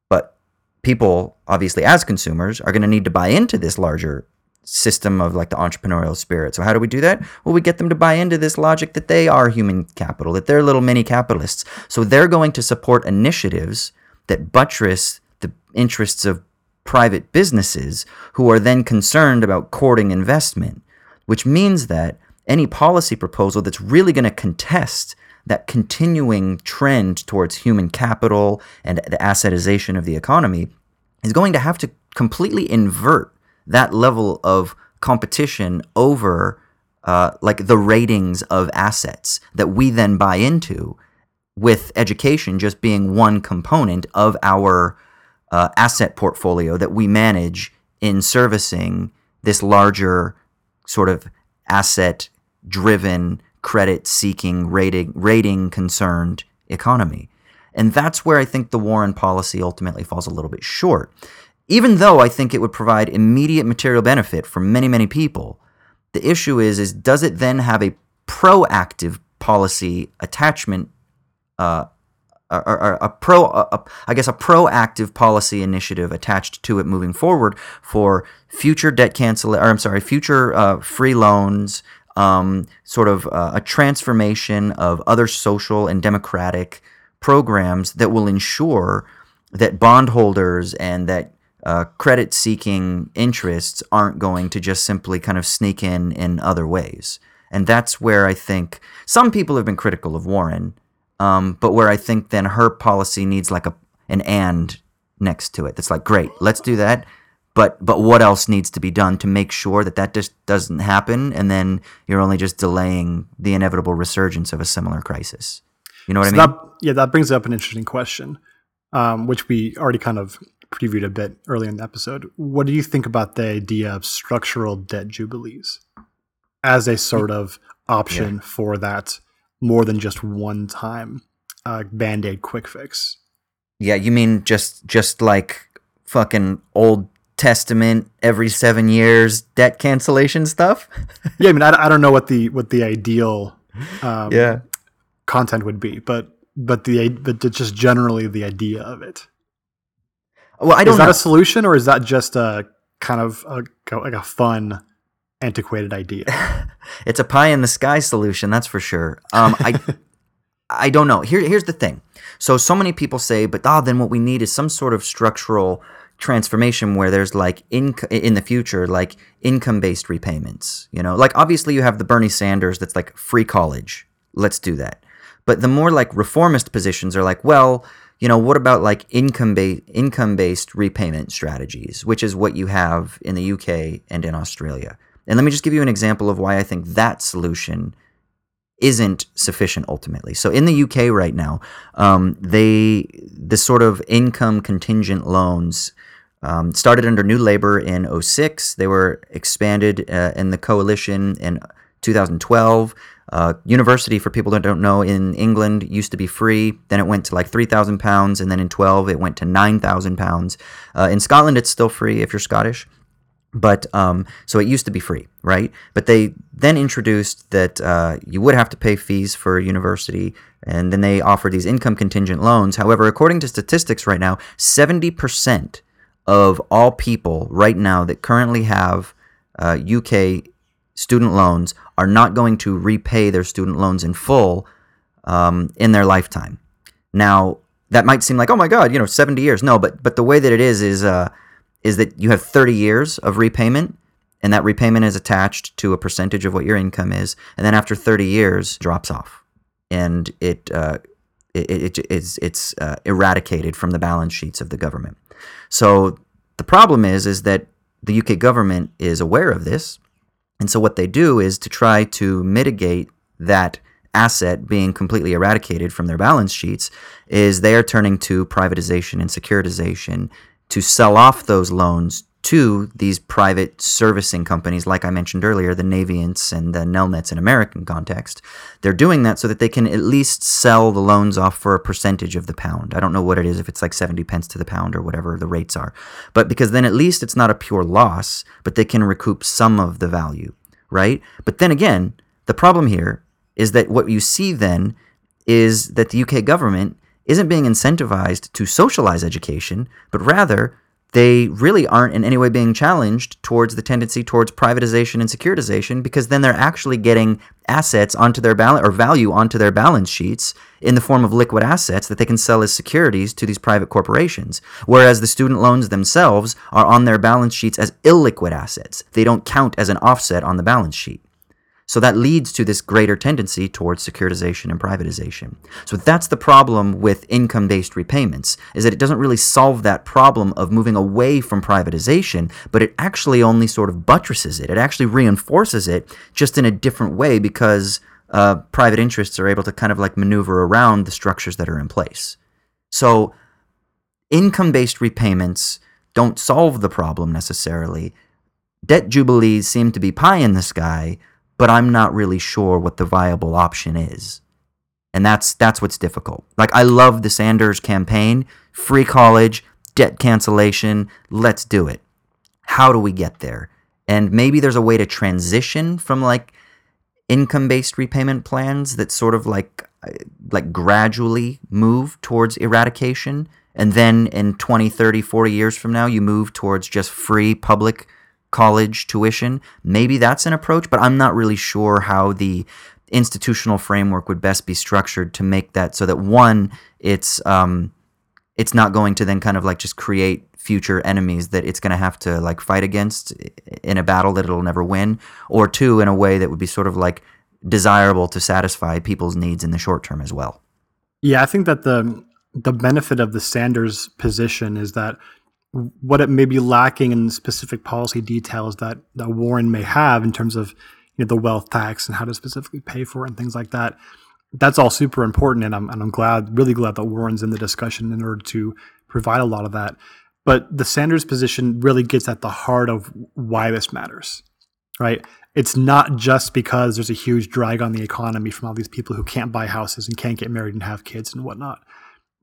but people, obviously as consumers, are going to need to buy into this larger system of like the entrepreneurial spirit. So how do we do that? Well, we get them to buy into this logic that they are human capital, that they're little mini capitalists. So they're going to support initiatives that buttress the interests of private businesses who are then concerned about courting investment, which means that any policy proposal that's really going to contest that continuing trend towards human capital and the assetization of the economy is going to have to completely invert that level of competition over uh, like the ratings of assets that we then buy into with education just being one component of our uh, asset portfolio that we manage in servicing this larger sort of asset driven credit seeking rating rating concerned economy. And that's where i think the warren policy ultimately falls a little bit short even though i think it would provide immediate material benefit for many many people the issue is is does it then have a proactive policy attachment uh, or, or a pro, a, a- I guess, a proactive policy initiative attached to it moving forward for future debt cancel, or I'm sorry, future uh, free loans, um, sort of uh, a transformation of other social and democratic programs that will ensure that bondholders and that uh, credit seeking interests aren't going to just simply kind of sneak in in other ways. And that's where I think some people have been critical of Warren, um, but where I think then her policy needs like a an and next to it. That's like, great, let's do that. But but what else needs to be done to make sure that that just doesn't happen, and then you're only just delaying the inevitable resurgence of a similar crisis. You know what So I mean? that, yeah, that brings up an interesting question, um, which we already kind of previewed a bit early in the episode. What do you think about the idea of structural debt jubilees as a sort of option for that more than just one time uh, band aid quick fix? Yeah, you mean just just like fucking Old Testament every seven years debt cancellation stuff? Yeah, I mean, I, I don't know what the what the ideal um, content would be, but but the but just generally the idea of it. Well, I Is don't that know. a solution, or is that just a kind of a, like a fun, antiquated idea? it's a pie in the sky solution, that's for sure. Um, I I don't know. Here here's the thing. So so many people say, but ah, then what we need is some sort of structural transformation where there's like in in the future like income based repayments. You know, like obviously you have the Bernie Sanders that's like free college. Let's do that. But the more like reformist positions are like, well, you know, what about like income based income based repayment strategies, which is what you have in the UK and in Australia. And let me just give you an example of why I think that solution isn't sufficient ultimately. So in the UK right now, um, they the sort of income contingent loans um, started under New Labour in 06. They were expanded uh, in the coalition in 2012. Uh, university, for people that don't know, in England used to be free. Then it went to like three thousand pounds, and then in twelve it went to nine thousand pounds. Uh, in Scotland, it's still free if you're Scottish but um, so it used to be free, right? But they then introduced that uh, you would have to pay fees for university, and then they offered these income contingent loans. However, according to statistics right now, seventy percent of all people right now that currently have uh, UK student loans are not going to repay their student loans in full um, in their lifetime. Now, that might seem like, oh my God, you know, 70 years. No, but but the way that it is is uh, is that you have 30 years of repayment, and that repayment is attached to a percentage of what your income is, and then after 30 years, drops off, and it uh, it, it, it it's it's uh, eradicated from the balance sheets of the government. So the problem is is that the UK government is aware of this, and so what they do is to try to mitigate that asset being completely eradicated from their balance sheets is they are turning to privatization and securitization to sell off those loans to these private servicing companies, like I mentioned earlier, the Navients and the Nelnets in American context. They're doing that so that they can at least sell the loans off for a percentage of the pound. I don't know what it is, if it's like 70 pence to the pound or whatever the rates are. But because then at least it's not a pure loss, but they can recoup some of the value, right? But then again, the problem here is that what you see then is that the UK government isn't being incentivized to socialize education, but rather they really aren't in any way being challenged towards the tendency towards privatization and securitization because then they're actually getting assets onto their balance or value onto their balance sheets in the form of liquid assets that they can sell as securities to these private corporations. Whereas the student loans themselves are on their balance sheets as illiquid assets. They don't count as an offset on the balance sheet so that leads to this greater tendency towards securitization and privatization. So that's the problem with income-based repayments is that it doesn't really solve that problem of moving away from privatization, but it actually only sort of buttresses it. It actually reinforces it just in a different way because uh, private interests are able to kind of like maneuver around the structures that are in place. So income-based repayments don't solve the problem necessarily. Debt jubilees seem to be pie in the sky, but I'm not really sure what the viable option is. And that's that's what's difficult. Like I love the Sanders campaign, free college, debt cancellation, let's do it. How do we get there? And maybe there's a way to transition from like income-based repayment plans that sort of like like gradually move towards eradication and then in 20, 30, 40 years from now you move towards just free public college tuition. Maybe that's an approach, but I'm not really sure how the institutional framework would best be structured to make that so that one, it's um, it's not going to then kind of like just create future enemies that it's going to have to like fight against in a battle that it'll never win, or two, in a way that would be sort of like desirable to satisfy people's needs in the short term as well. Yeah, I think that the the benefit of the Sanders position is that what it may be lacking in specific policy details that, that Warren may have in terms of you know, the wealth tax and how to specifically pay for it and things like that. That's all super important, and I'm and I'm glad, really glad that Warren's in the discussion in order to provide a lot of that. But the Sanders position really gets at the heart of why this matters, right? It's not just because there's a huge drag on the economy from all these people who can't buy houses and can't get married and have kids and whatnot.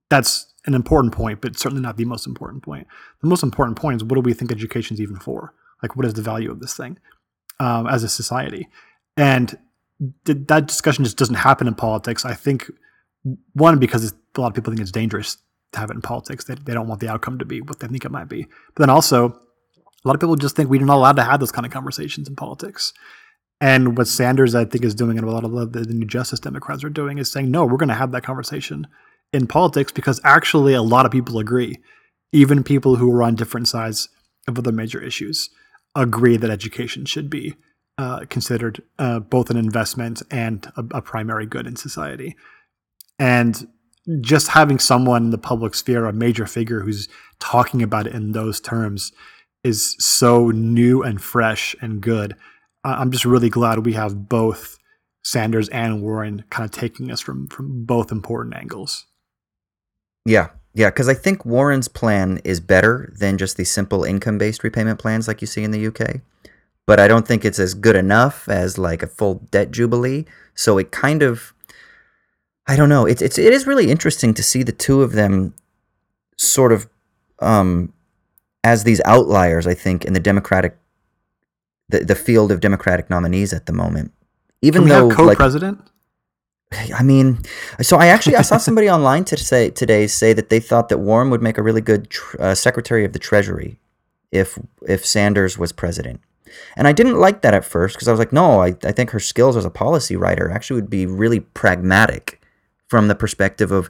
That's an important point, but certainly not the most important point. The most important point is what do we think education is even for? Like, what is the value of this thing um, as a society? And th- that discussion just doesn't happen in politics. I think one because a lot of people think it's dangerous to have it in politics. They, they don't want the outcome to be what they think it might be. But then also, a lot of people just think we're not allowed to have those kind of conversations in politics. And what Sanders, I think, is doing, and a lot of the New Justice Democrats are doing, is saying, no, we're going to have that conversation in politics because actually a lot of people agree, even people who are on different sides of other major issues, agree that education should be uh, considered uh, both an investment and a, a primary good in society. And just having someone in the public sphere, a major figure who's talking about it in those terms, is so new and fresh and good. I'm just really glad we have both Sanders and Warren kind of taking us from from both important angles. Yeah, yeah, because I think Warren's plan is better than just the simple income-based repayment plans like you see in the UK. But I don't think it's as good enough as like a full debt jubilee. So it kind of, I don't know. It's it's it is really interesting to see the two of them sort of um, as these outliers. I think in the Democratic, the the field of Democratic nominees at the moment. Even Can we though have co-president? I mean, so I actually I saw somebody online to say today say that they thought that Warren would make a really good tr- uh, Secretary of the Treasury if if Sanders was president. And I didn't like that at first because I was like, no, I, I think her skills as a policy writer actually would be really pragmatic from the perspective of,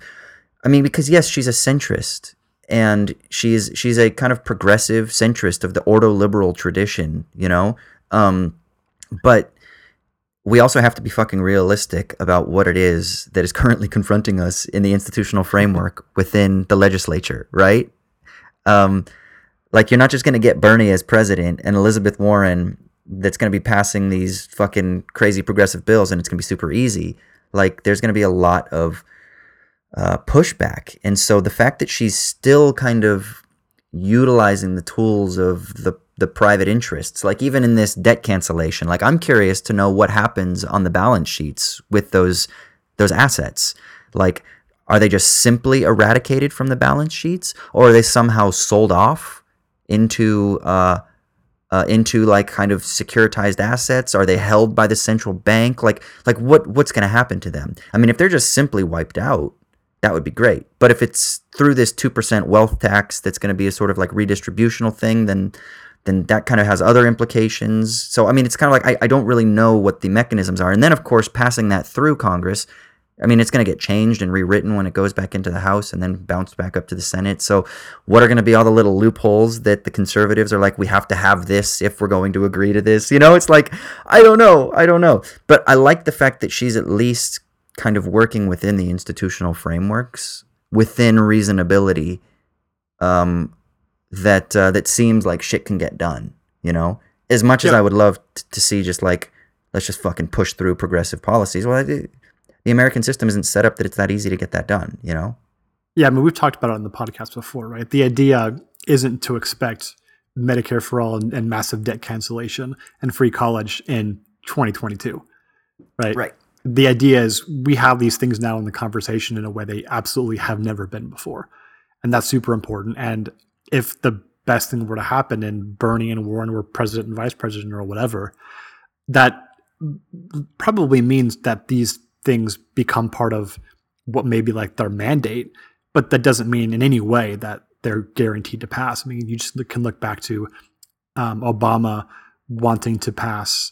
I mean, because yes, she's a centrist and she's she's a kind of progressive centrist of the ordo liberal tradition, you know. Um, but we also have to be fucking realistic about what it is that is currently confronting us in the institutional framework within the legislature, right? Um, like you're not just going to get Bernie as president and Elizabeth Warren that's going to be passing these fucking crazy progressive bills and it's going to be super easy. Like there's going to be a lot of uh, pushback. And so the fact that she's still kind of utilizing the tools of the the private interests, like even in this debt cancellation, like I'm curious to know what happens on the balance sheets with those those assets. Like are they just simply eradicated from the balance sheets or are they somehow sold off into uh, uh, into like kind of securitized assets? Are they held by the central bank? Like like what what's going to happen to them? I mean, if they're just simply wiped out, that would be great. But if it's through this two percent wealth tax that's going to be a sort of like redistributional thing, then then that kind of has other implications. So I mean, it's kind of like I, I don't really know what the mechanisms are. And then of course, passing that through Congress. I mean, it's going to get changed and rewritten when it goes back into the House and then bounced back up to the Senate. So, what are going to be all the little loopholes that the conservatives are like, we have to have this if we're going to agree to this? You know, it's like, I don't know. I don't know. But I like the fact that she's at least kind of working within the institutional frameworks, within reasonability, um, that uh, that seems like shit can get done. You know, as much as I would love t- to see just like let's just fucking push through progressive policies. Well, I, the American system isn't set up that it's that easy to get that done. You know. Yeah, I mean, we've talked about it on the podcast before, right? The idea isn't to expect Medicare for all and, and massive debt cancellation and free college in 2022, right? Right. The idea is we have these things now in the conversation in a way they absolutely have never been before. And that's super important. And if the best thing were to happen and Bernie and Warren were president and vice president or whatever, that probably means that these things become part of what may be like their mandate, but that doesn't mean in any way that they're guaranteed to pass. I mean, you just can look back to um, Obama wanting to pass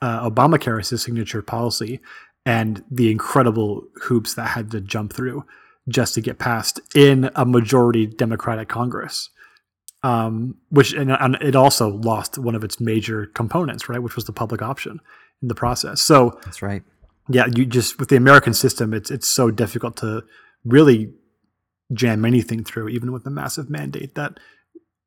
uh, Obamacare as his signature policy and the incredible hoops that had to jump through just to get passed in a majority Democratic Congress. Um, which and, and it also lost one of its major components, right? Which was the public option in the process. So That's right. yeah, you just with the American system, it's it's so difficult to really jam anything through, even with a massive mandate. That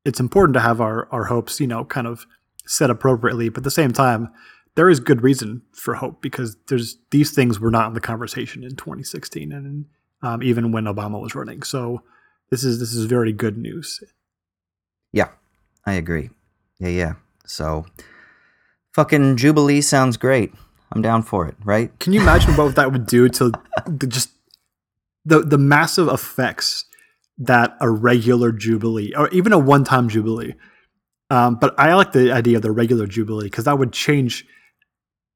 it's important to have our our hopes, you know, kind of set appropriately, but at the same time, there is good reason for hope because there's these things were not in the conversation in 2016 and um, even when Obama was running. So this is this is very good news. Yeah, I agree. Yeah, yeah. So, fucking Jubilee sounds great. I'm down for it, right? Can you imagine what that would do to the just the the massive effects that a regular jubilee or even a one time jubilee? Um, but I like the idea of the regular jubilee because that would change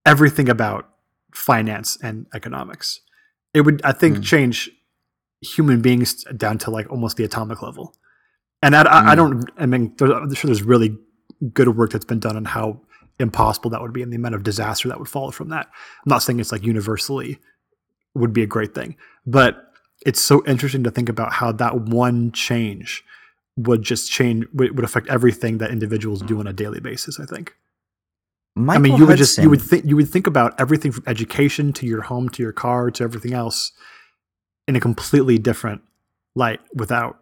everything about finance and economics. It would, I think, Mm. change human beings down to like almost the atomic level. And I, I, I Mm. don't. I mean, there, I'm sure there's really good work that's been done on how impossible that would be and the amount of disaster that would follow from that. I'm not saying it's like universally would be a great thing, but it's so interesting to think about how that one change would just change would, would affect everything that individuals do on a daily basis. I think. Michael I mean, you would just you would think you would think about everything from education to your home to your car to everything else in a completely different light without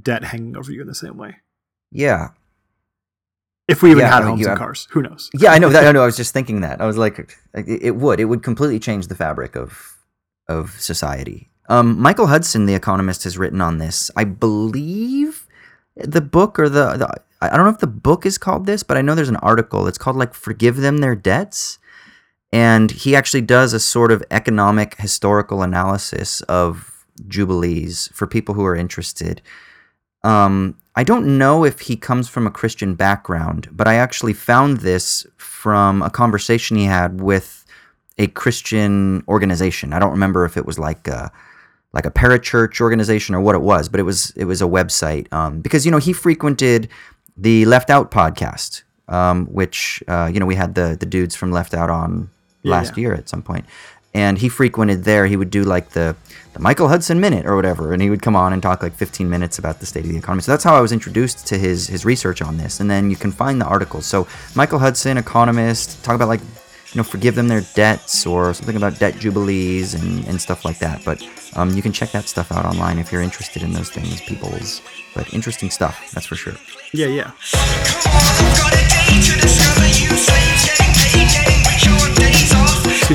debt hanging over you in the same way. Yeah, If we even Yeah, had homes and cars, who knows? yeah. I know that. I know. I was just thinking that. I was like, it, it would. It would completely change the fabric of of society. Um, Michael Hudson, the economist, has written on this. I believe the book or the, the I don't know if the book is called this, but I know there's an article. It's called like "Forgive Them Their Debts," and he actually does a sort of economic historical analysis of jubilees for people who are interested. Um, I don't know if he comes from a Christian background, but I actually found this from a conversation he had with a Christian organization. I don't remember if it was like a, like a parachurch organization or what it was, but it was it was a website. Um, because you know he frequented the Left Out podcast, um, which uh, you know we had the the dudes from Left Out on Yeah, last yeah. year at some point, and he frequented there. He would do like the the Michael Hudson minute or whatever, and he would come on and talk like 15 minutes about the state of the economy. So that's how I was introduced to his his research on this, and then you can find the articles. So Michael Hudson, economist, talk about like you know forgive them their debts or something about debt jubilees and and stuff like that. But um, you can check that stuff out online if you're interested in those things, people's. But interesting stuff, that's for sure. Yeah, yeah.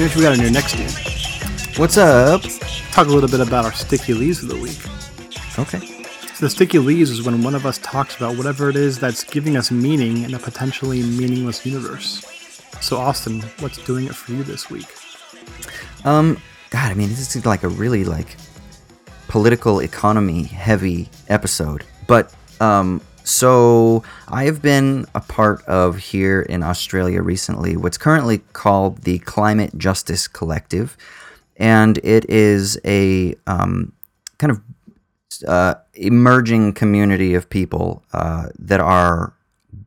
Off. See what we got on your next game. What's up? Talk a little bit about our sticky leaves of the week. Okay. So the sticky leaves is when one of us talks about whatever it is that's giving us meaning in a potentially meaningless universe. So Austin, what's doing it for you this week? Um, God, I mean, this is like a really like political economy heavy episode. But um, so I have been a part of here in Australia recently what's currently called the Climate Justice Collective, and it is a um, kind of uh, emerging community of people uh, that are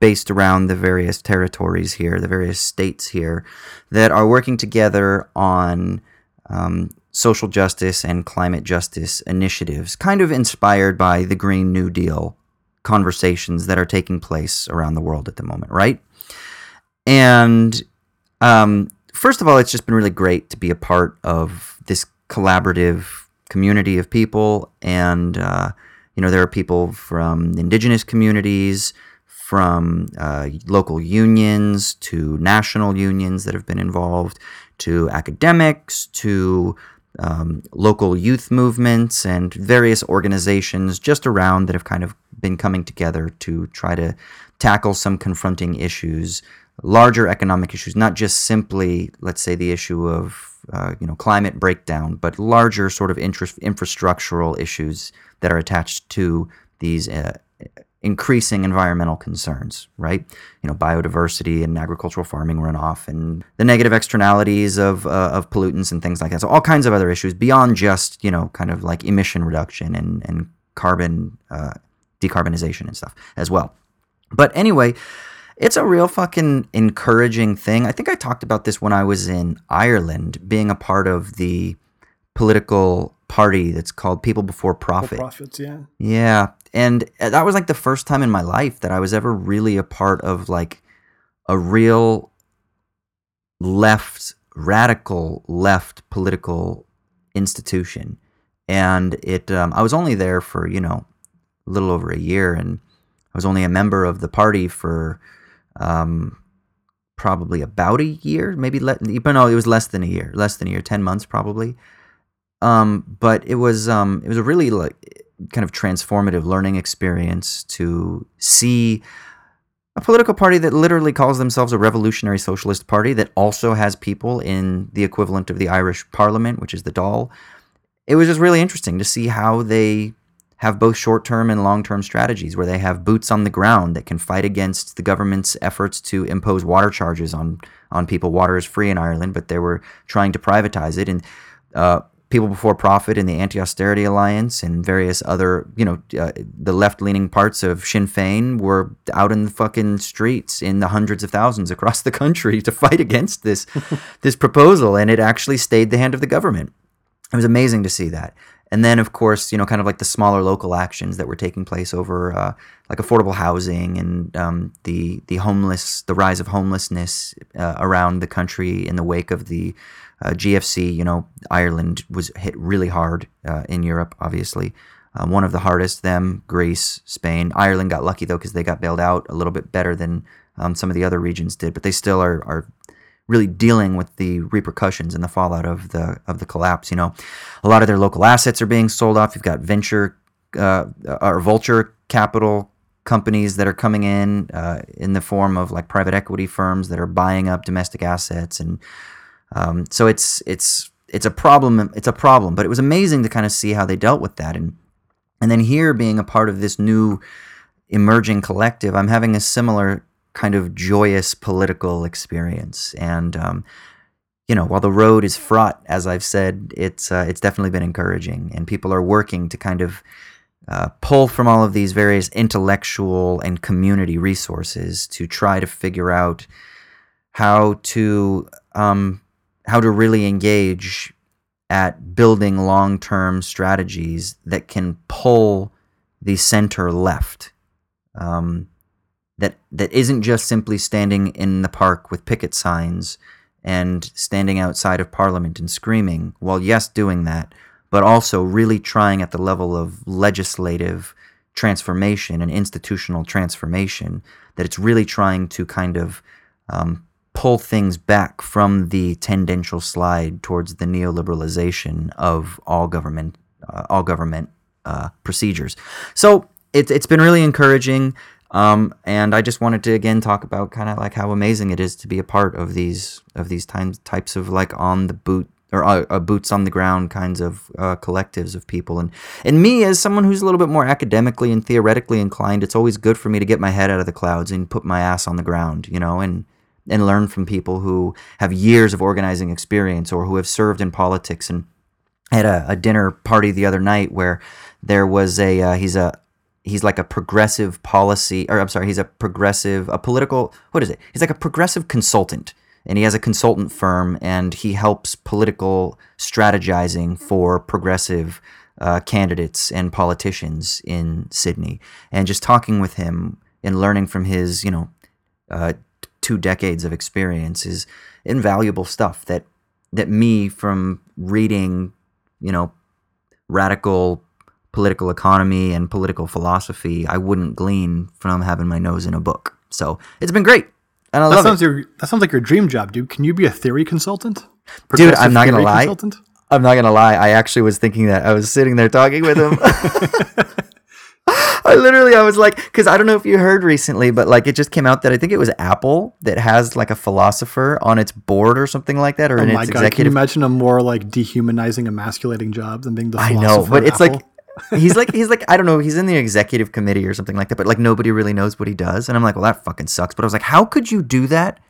based around the various territories here, the various states here, that are working together on um, social justice and climate justice initiatives, kind of inspired by the Green New Deal conversations that are taking place around the world at the moment, right? And um, first of all, it's just been really great to be a part of this collaborative community of people. And, uh, you know, there are people from indigenous communities, from uh, local unions to national unions that have been involved, to academics, to um, local youth movements, and various organizations just around that have kind of been coming together to try to tackle some confronting issues, larger economic issues, not just simply, let's say, the issue of uh, you know climate breakdown, but larger sort of infra- infrastructural issues that are attached to these uh, increasing environmental concerns, right? You know, biodiversity and agricultural farming runoff, and the negative externalities of uh, of pollutants and things like that. So all kinds of other issues beyond just you know kind of like emission reduction and and carbon uh, decarbonization and stuff as well. But anyway, it's a real fucking encouraging thing. I think I talked about this when I was in Ireland, being a part of the political party that's called People Before Profit. Profits, yeah. Yeah, and uh, that was like the first time in my life that I was ever really a part of like a real left, radical left political institution. and it um, I was only there for you know a little over a year, and I was only a member of the party for um, probably about a year, maybe le- but no, it was less than a year, less than a year, ten months probably. Um, but it was um, it was a really like kind of transformative learning experience to see a political party that literally calls themselves a revolutionary socialist party that also has people in the equivalent of the Irish Parliament, which is the Dáil. It was just really interesting to see how they have both short term and long term strategies where they have boots on the ground that can fight against the government's efforts to impose water charges on, on people. Water is free in Ireland, but they were trying to privatize it. And uh, People Before Profit and the Anti Austerity Alliance and various other, you know, uh, the left leaning parts of Sinn Féin were out in the fucking streets in the hundreds of thousands across the country to fight against this, this proposal. And it actually stayed the hand of the government. It was amazing to see that. And then, of course, you know, kind of like the smaller local actions that were taking place over uh, like affordable housing and um, the the homeless, the rise of homelessness uh, around the country in the wake of the uh, GFC. You know, Ireland was hit really hard uh, in Europe, obviously. Um, one of the hardest, them, Greece, Spain. Ireland got lucky though because they got bailed out a little bit better than um, some of the other regions did, but they still are, are really dealing with the repercussions and the fallout of the of the collapse. You know, a lot of their local assets are being sold off. You've got venture uh, or vulture capital companies that are coming in uh, in the form of like private equity firms that are buying up domestic assets, and um, so it's it's it's a problem. It's a problem, but it was amazing to kind of see how they dealt with that, and and then here being a part of this new emerging collective, I'm having a similar kind of joyous political experience. And um, you know, while the road is fraught, as I've said, it's uh, it's definitely been encouraging, and people are working to kind of uh, pull from all of these various intellectual and community resources to try to figure out how to um, how to really engage at building long-term strategies that can pull the center left. Um, that that isn't just simply standing in the park with picket signs and standing outside of parliament and screaming. While yes doing that but also really trying at the level of legislative transformation and institutional transformation that it's really trying to kind of um, pull things back from the tendential slide towards the neoliberalization of all government uh, all government uh, procedures. So it, it's been really encouraging um, and I just wanted to again talk about kind of like how amazing it is to be a part of these of these times types of like on the boot or uh, uh, boots on the ground kinds of uh, collectives of people. And and me as someone who's a little bit more academically and theoretically inclined, it's always good for me to get my head out of the clouds and put my ass on the ground, you know, and and learn from people who have years of organizing experience or who have served in politics. And had a, a dinner party the other night where there was a uh, he's a he's like a progressive policy or I'm sorry, he's a progressive a political what is it? He's like a progressive consultant and he has a consultant firm and he helps political strategizing for progressive uh, candidates and politicians in Sydney. And just talking with him and learning from his, you know, uh, two decades of experience is invaluable stuff that that me from reading, you know, radical political economy and political philosophy I wouldn't glean from having my nose in a book. So it's been great. And I That love sounds it. your that sounds like your dream job, dude. Can you be a theory consultant? Dude, I'm not gonna lie. Consultant? I'm not gonna lie. I actually was thinking that. I was sitting there talking with him. I literally, I was like, because I don't know if you heard recently, but like it just came out that I think it was Apple that has like a philosopher on its board or something like that, or Oh in my its god! Can you imagine a more like dehumanizing, emasculating job than being the I philosopher know, but it's Apple? like he's like he's like I don't know. He's in the executive committee or something like that, but like nobody really knows what he does, and I'm like, well, that fucking sucks. But I was like, how could you do that?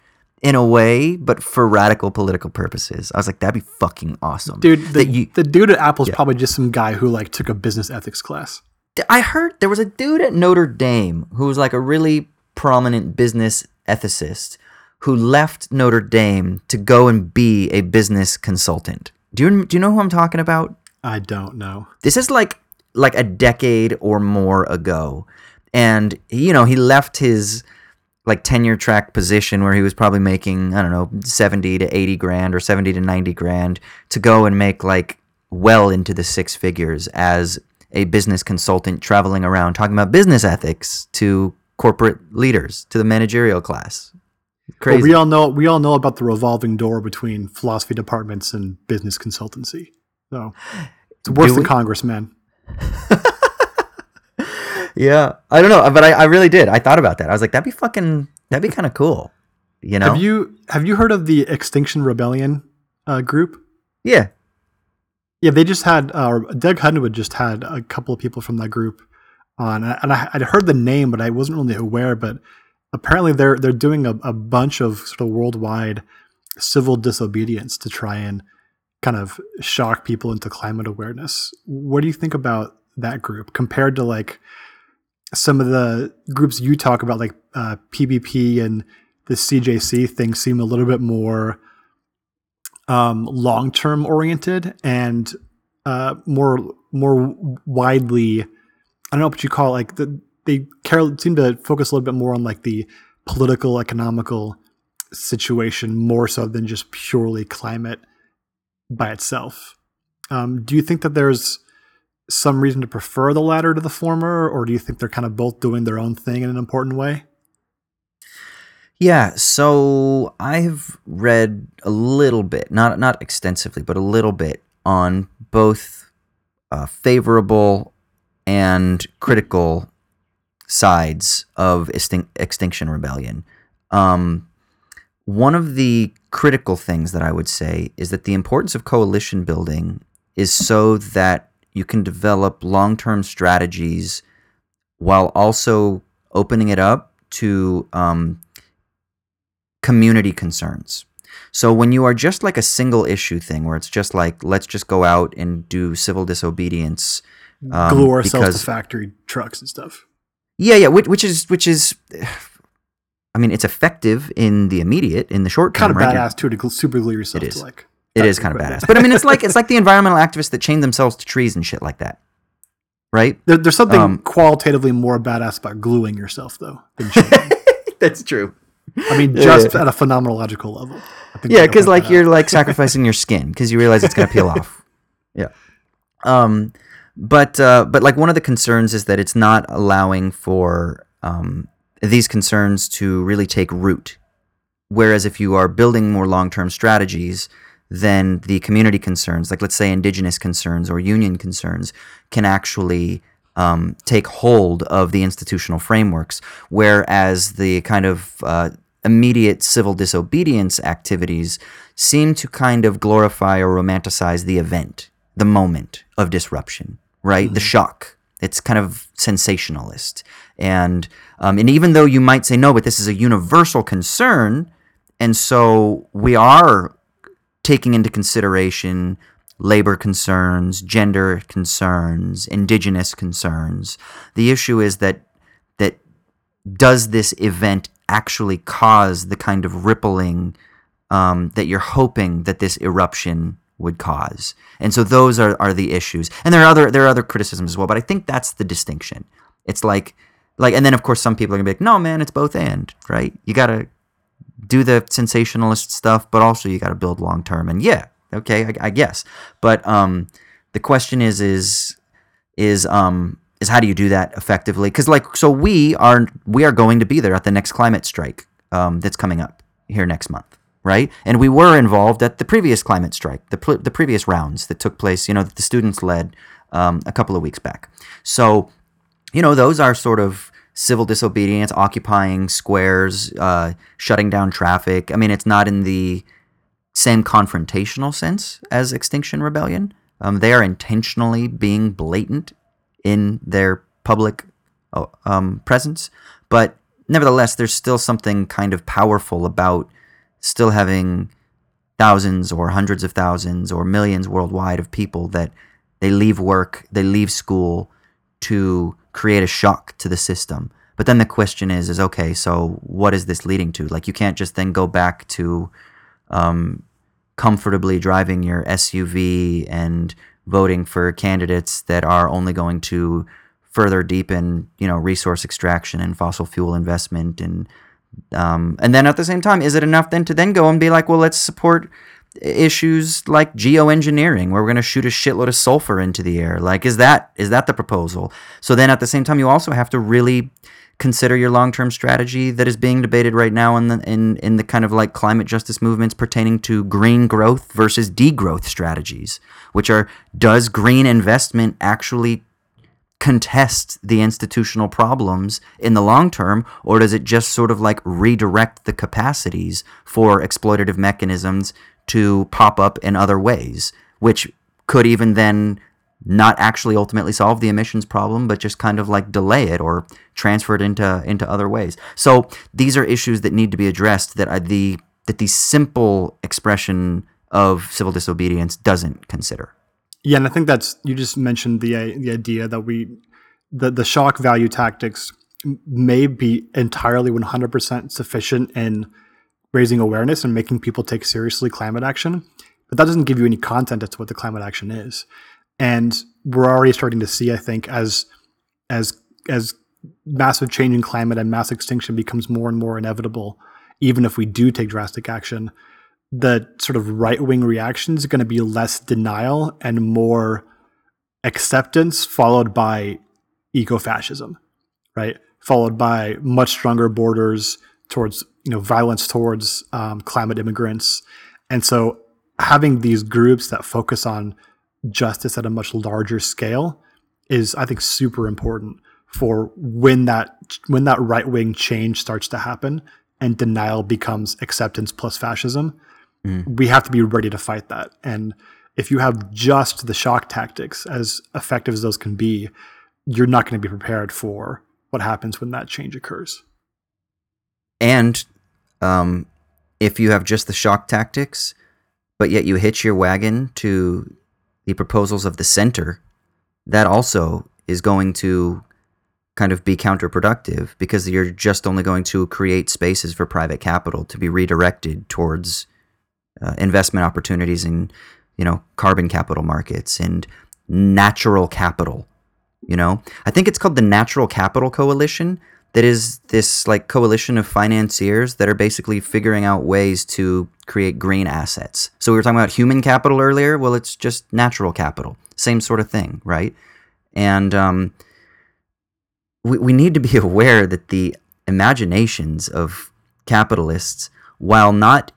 In a way, but for radical political purposes, I was like, that'd be fucking awesome, dude, the, you, the dude at Apple's probably just some guy who like took a business ethics class. I heard there was a dude at Notre Dame who was like a really prominent business ethicist who left Notre Dame to go and be a business consultant. Do you do you know who I'm talking about? I don't know. This is like like a decade or more ago. And you know, he left his like tenure track position where he was probably making, I don't know, 70 to 80 grand or 70 to 90 grand to go and make like well into the six figures as a business consultant traveling around talking about business ethics to corporate leaders, to the managerial class. Crazy. we all know we all know about the revolving door between philosophy departments and business consultancy. So it's worse Do than we? Congress, man. yeah. I don't know, but I, I really did. I thought about that. I was like, that'd be fucking, that'd be kind of cool. You know? Have you have you heard of the Extinction Rebellion uh, group? yeah. Yeah, they just had uh, Doug Henwood just had a couple of people from that group on, and I, I'd heard the name, but I wasn't really aware. But apparently, they're they're doing a, a bunch of sort of worldwide civil disobedience to try and kind of shock people into climate awareness. What do you think about that group compared to like some of the groups you talk about, like uh, PBP and the CJC? Things seem a little bit more um, long term oriented and uh, more more widely. I don't know what you call it, like the, they care seem to focus a little bit more on like the political economical situation more so than just purely climate by itself. Um, do you think that there's some reason to prefer the latter to the former, or do you think they're kind of both doing their own thing in an important way? Yeah, so I've read a little bit, not not extensively, but a little bit on both uh, favorable and critical sides of Extin- Extinction Rebellion. Um, one of the critical things that I would say is that the importance of coalition building is so that you can develop long term strategies while also opening it up to um, community concerns. So when you are just like a single issue thing, where it's just like let's just go out and do civil disobedience, um, Glue ourselves because to factory trucks and stuff. yeah, yeah, which, which is which is, I mean, it's effective in the immediate, in the short term. Kind of right? Badass too to super glue yourself It is. to like. It is kind of badass, but I mean, it's like it's like the environmental activists that chain themselves to trees and shit like that, right? There, there's something Um, qualitatively more badass about gluing yourself, though. Than chaining. That's true. I mean, just yeah. at a phenomenological level. I think Yeah, because like you're out. like sacrificing your skin because you realize it's gonna peel off. Yeah. Um, but uh, but like one of the concerns is that it's not allowing for um, these concerns to really take root. Whereas if you are building more long term strategies, then the community concerns, like let's say indigenous concerns or union concerns, can actually um, take hold of the institutional frameworks. Whereas the kind of uh, immediate civil disobedience activities seem to kind of glorify or romanticize the event, the moment of disruption, right? The shock. It's kind of sensationalist. And um, and even though you might say no, but this is a universal concern, and so we are taking into consideration labor concerns, gender concerns, indigenous concerns. The issue is that that does this event actually cause the kind of rippling um, that you're hoping that this eruption would cause? And so those are, are the issues. And there are other there are other criticisms as well, but I think that's the distinction. It's like like and then of course some people are gonna be like, no man, it's both and, right? You gotta do the sensationalist stuff, but also you got to build long term. And yeah, okay, I, I guess. But um, the question is, is, is um, is how do you do that effectively? Because like, so we are we are going to be there at the next climate strike um, that's coming up here next month, right? And we were involved at the previous climate strike, the pl- the previous rounds that took place, you know, that the students led um, a couple of weeks back. So you know, those are sort of civil disobedience, occupying squares, uh, shutting down traffic. I mean, it's not in the same confrontational sense as Extinction Rebellion. Um, they are intentionally being blatant in their public uh, um, presence, but nevertheless, there's still something kind of powerful about still having thousands or hundreds of thousands or millions worldwide of people that they leave work, they leave school to create a shock to the system. But then the question is, is okay, so what is this leading to? Like, you can't just then go back to um, comfortably driving your SUV and voting for candidates that are only going to further deepen, you know, resource extraction and fossil fuel investment and um, and then at the same time, is it enough then to then go and be like, well, let's support issues like geoengineering where we're going to shoot a shitload of sulfur into the air? Like is that is that the proposal? So then at the same time you also have to really consider your long-term strategy that is being debated right now in the in in the kind of like climate justice movements pertaining to green growth versus degrowth strategies which are does green investment actually contest the institutional problems in the long term, or does it just sort of like redirect the capacities for exploitative mechanisms to pop up in other ways, which could even then not actually ultimately solve the emissions problem, but just kind of like delay it or transfer it into into other ways. So these are issues that need to be addressed that are the that the simple expression of civil disobedience doesn't consider. Yeah, and I think that's you just mentioned the the idea that we the the shock value tactics may be entirely 100% sufficient in raising awareness and making people take seriously climate action, but that doesn't give you any content as to what the climate action is. And we're already starting to see, I think, as as as massive change in climate and mass extinction becomes more and more inevitable, even if we do take drastic action, the sort of right wing reaction is going to be less denial and more acceptance, followed by eco fascism, right? Followed by much stronger borders towards you know violence towards um, climate immigrants, and so having these groups that focus on justice at a much larger scale is, I think, super important for when that when that right wing change starts to happen and denial becomes acceptance plus fascism we have to be ready to fight that. And if you have just the shock tactics, as effective as those can be, you're not going to be prepared for what happens when that change occurs. And um, if you have just the shock tactics, but yet you hitch your wagon to the proposals of the center, that also is going to kind of be counterproductive because you're just only going to create spaces for private capital to be redirected towards uh, investment opportunities in you know carbon capital markets and natural capital you know? I think it's called the natural capital coalition that is this like coalition of financiers that are basically figuring out ways to create green assets. So we were talking about human capital earlier. Well it's just natural capital. Same sort of thing right? And um, we, we need to be aware that the imaginations of capitalists while not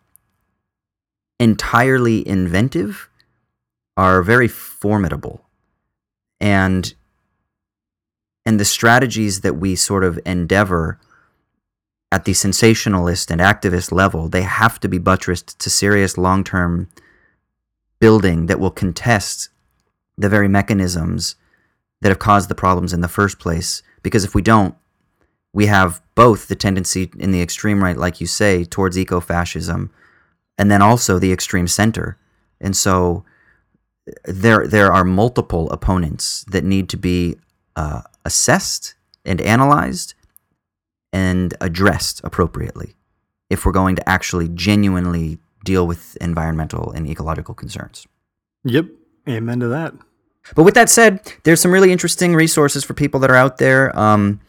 entirely inventive are very formidable. And and the strategies that we sort of endeavor at the sensationalist and activist level they have to be buttressed to serious long-term building that will contest the very mechanisms that have caused the problems in the first place. Because if we don't we have both the tendency in the extreme right like you say towards eco-fascism and then also the extreme center. And so there there are multiple opponents that need to be uh, assessed and analyzed and addressed appropriately if we're going to actually genuinely deal with environmental and ecological concerns. Yep. Amen to that. But with that said, there's some really interesting resources for people that are out there. Um,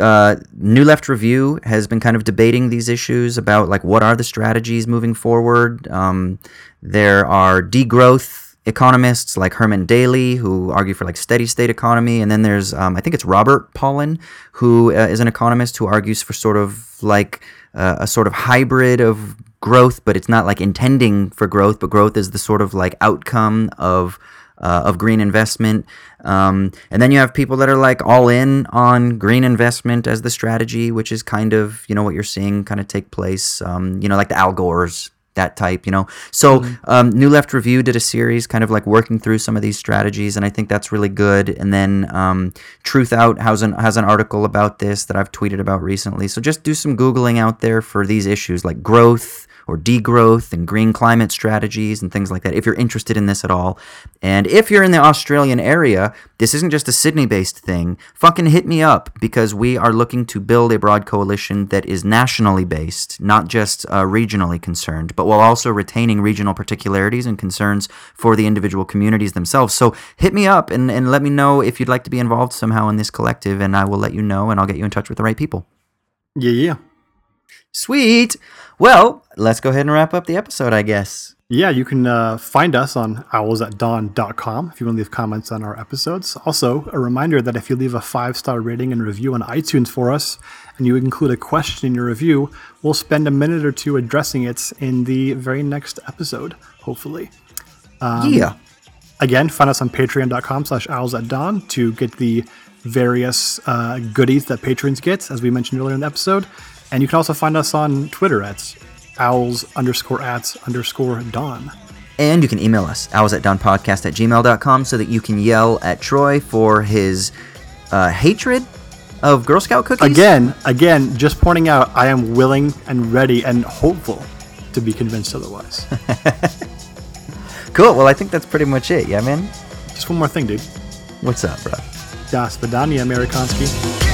uh, New Left Review has been kind of debating these issues about like what are the strategies moving forward. Um, there are degrowth economists like Herman Daly who argue for like steady state economy, and then there's um, I think it's Robert Pollin who uh, is an economist who argues for sort of like uh, a sort of hybrid of growth, but it's not like intending for growth, but growth is the sort of like outcome of uh, of green investment. Um, and then you have people that are like all in on green investment as the strategy, which is kind of, you know, what you're seeing kind of take place, um, you know, like the Al Gores, that type, you know. So um, New Left Review did a series kind of like working through some of these strategies, and I think that's really good. And then um, Truth Out has an, has an article about this that I've tweeted about recently. So just do some Googling out there for these issues like growth or degrowth and green climate strategies and things like that if you're interested in this at all. And if you're in the Australian area, this isn't just a Sydney based thing. Fucking hit me up because we are looking to build a broad coalition that is nationally based, not just uh, regionally concerned, but while also retaining regional particularities and concerns for the individual communities themselves. So hit me up and, and let me know if you'd like to be involved somehow in this collective, and I will let you know and I'll get you in touch with the right people. Yeah, yeah. Sweet. Well, let's go ahead and wrap up the episode, I guess. Yeah, you can uh, find us on owlsatdawn.com if you want to leave comments on our episodes. Also, a reminder that if you leave a five star rating and review on iTunes for us, and you include a question in your review, we'll spend a minute or two addressing it in the very next episode, hopefully. yeah. Again, find us on patreon.com slash owls at dawn to get the various uh, goodies that patrons get, as we mentioned earlier in the episode. And you can also find us on Twitter at owls underscore at underscore Dawn. And you can email us, owls at dawnpodcast at gmail.com, so that you can yell at Troy for his uh, hatred of Girl Scout cookies. Again, again, just pointing out, I am willing and ready and hopeful to be convinced otherwise. Cool. Well, I think that's pretty much it. Yeah, man? just one more thing, dude. What's up, bro? Das Vidania, Amerikansky.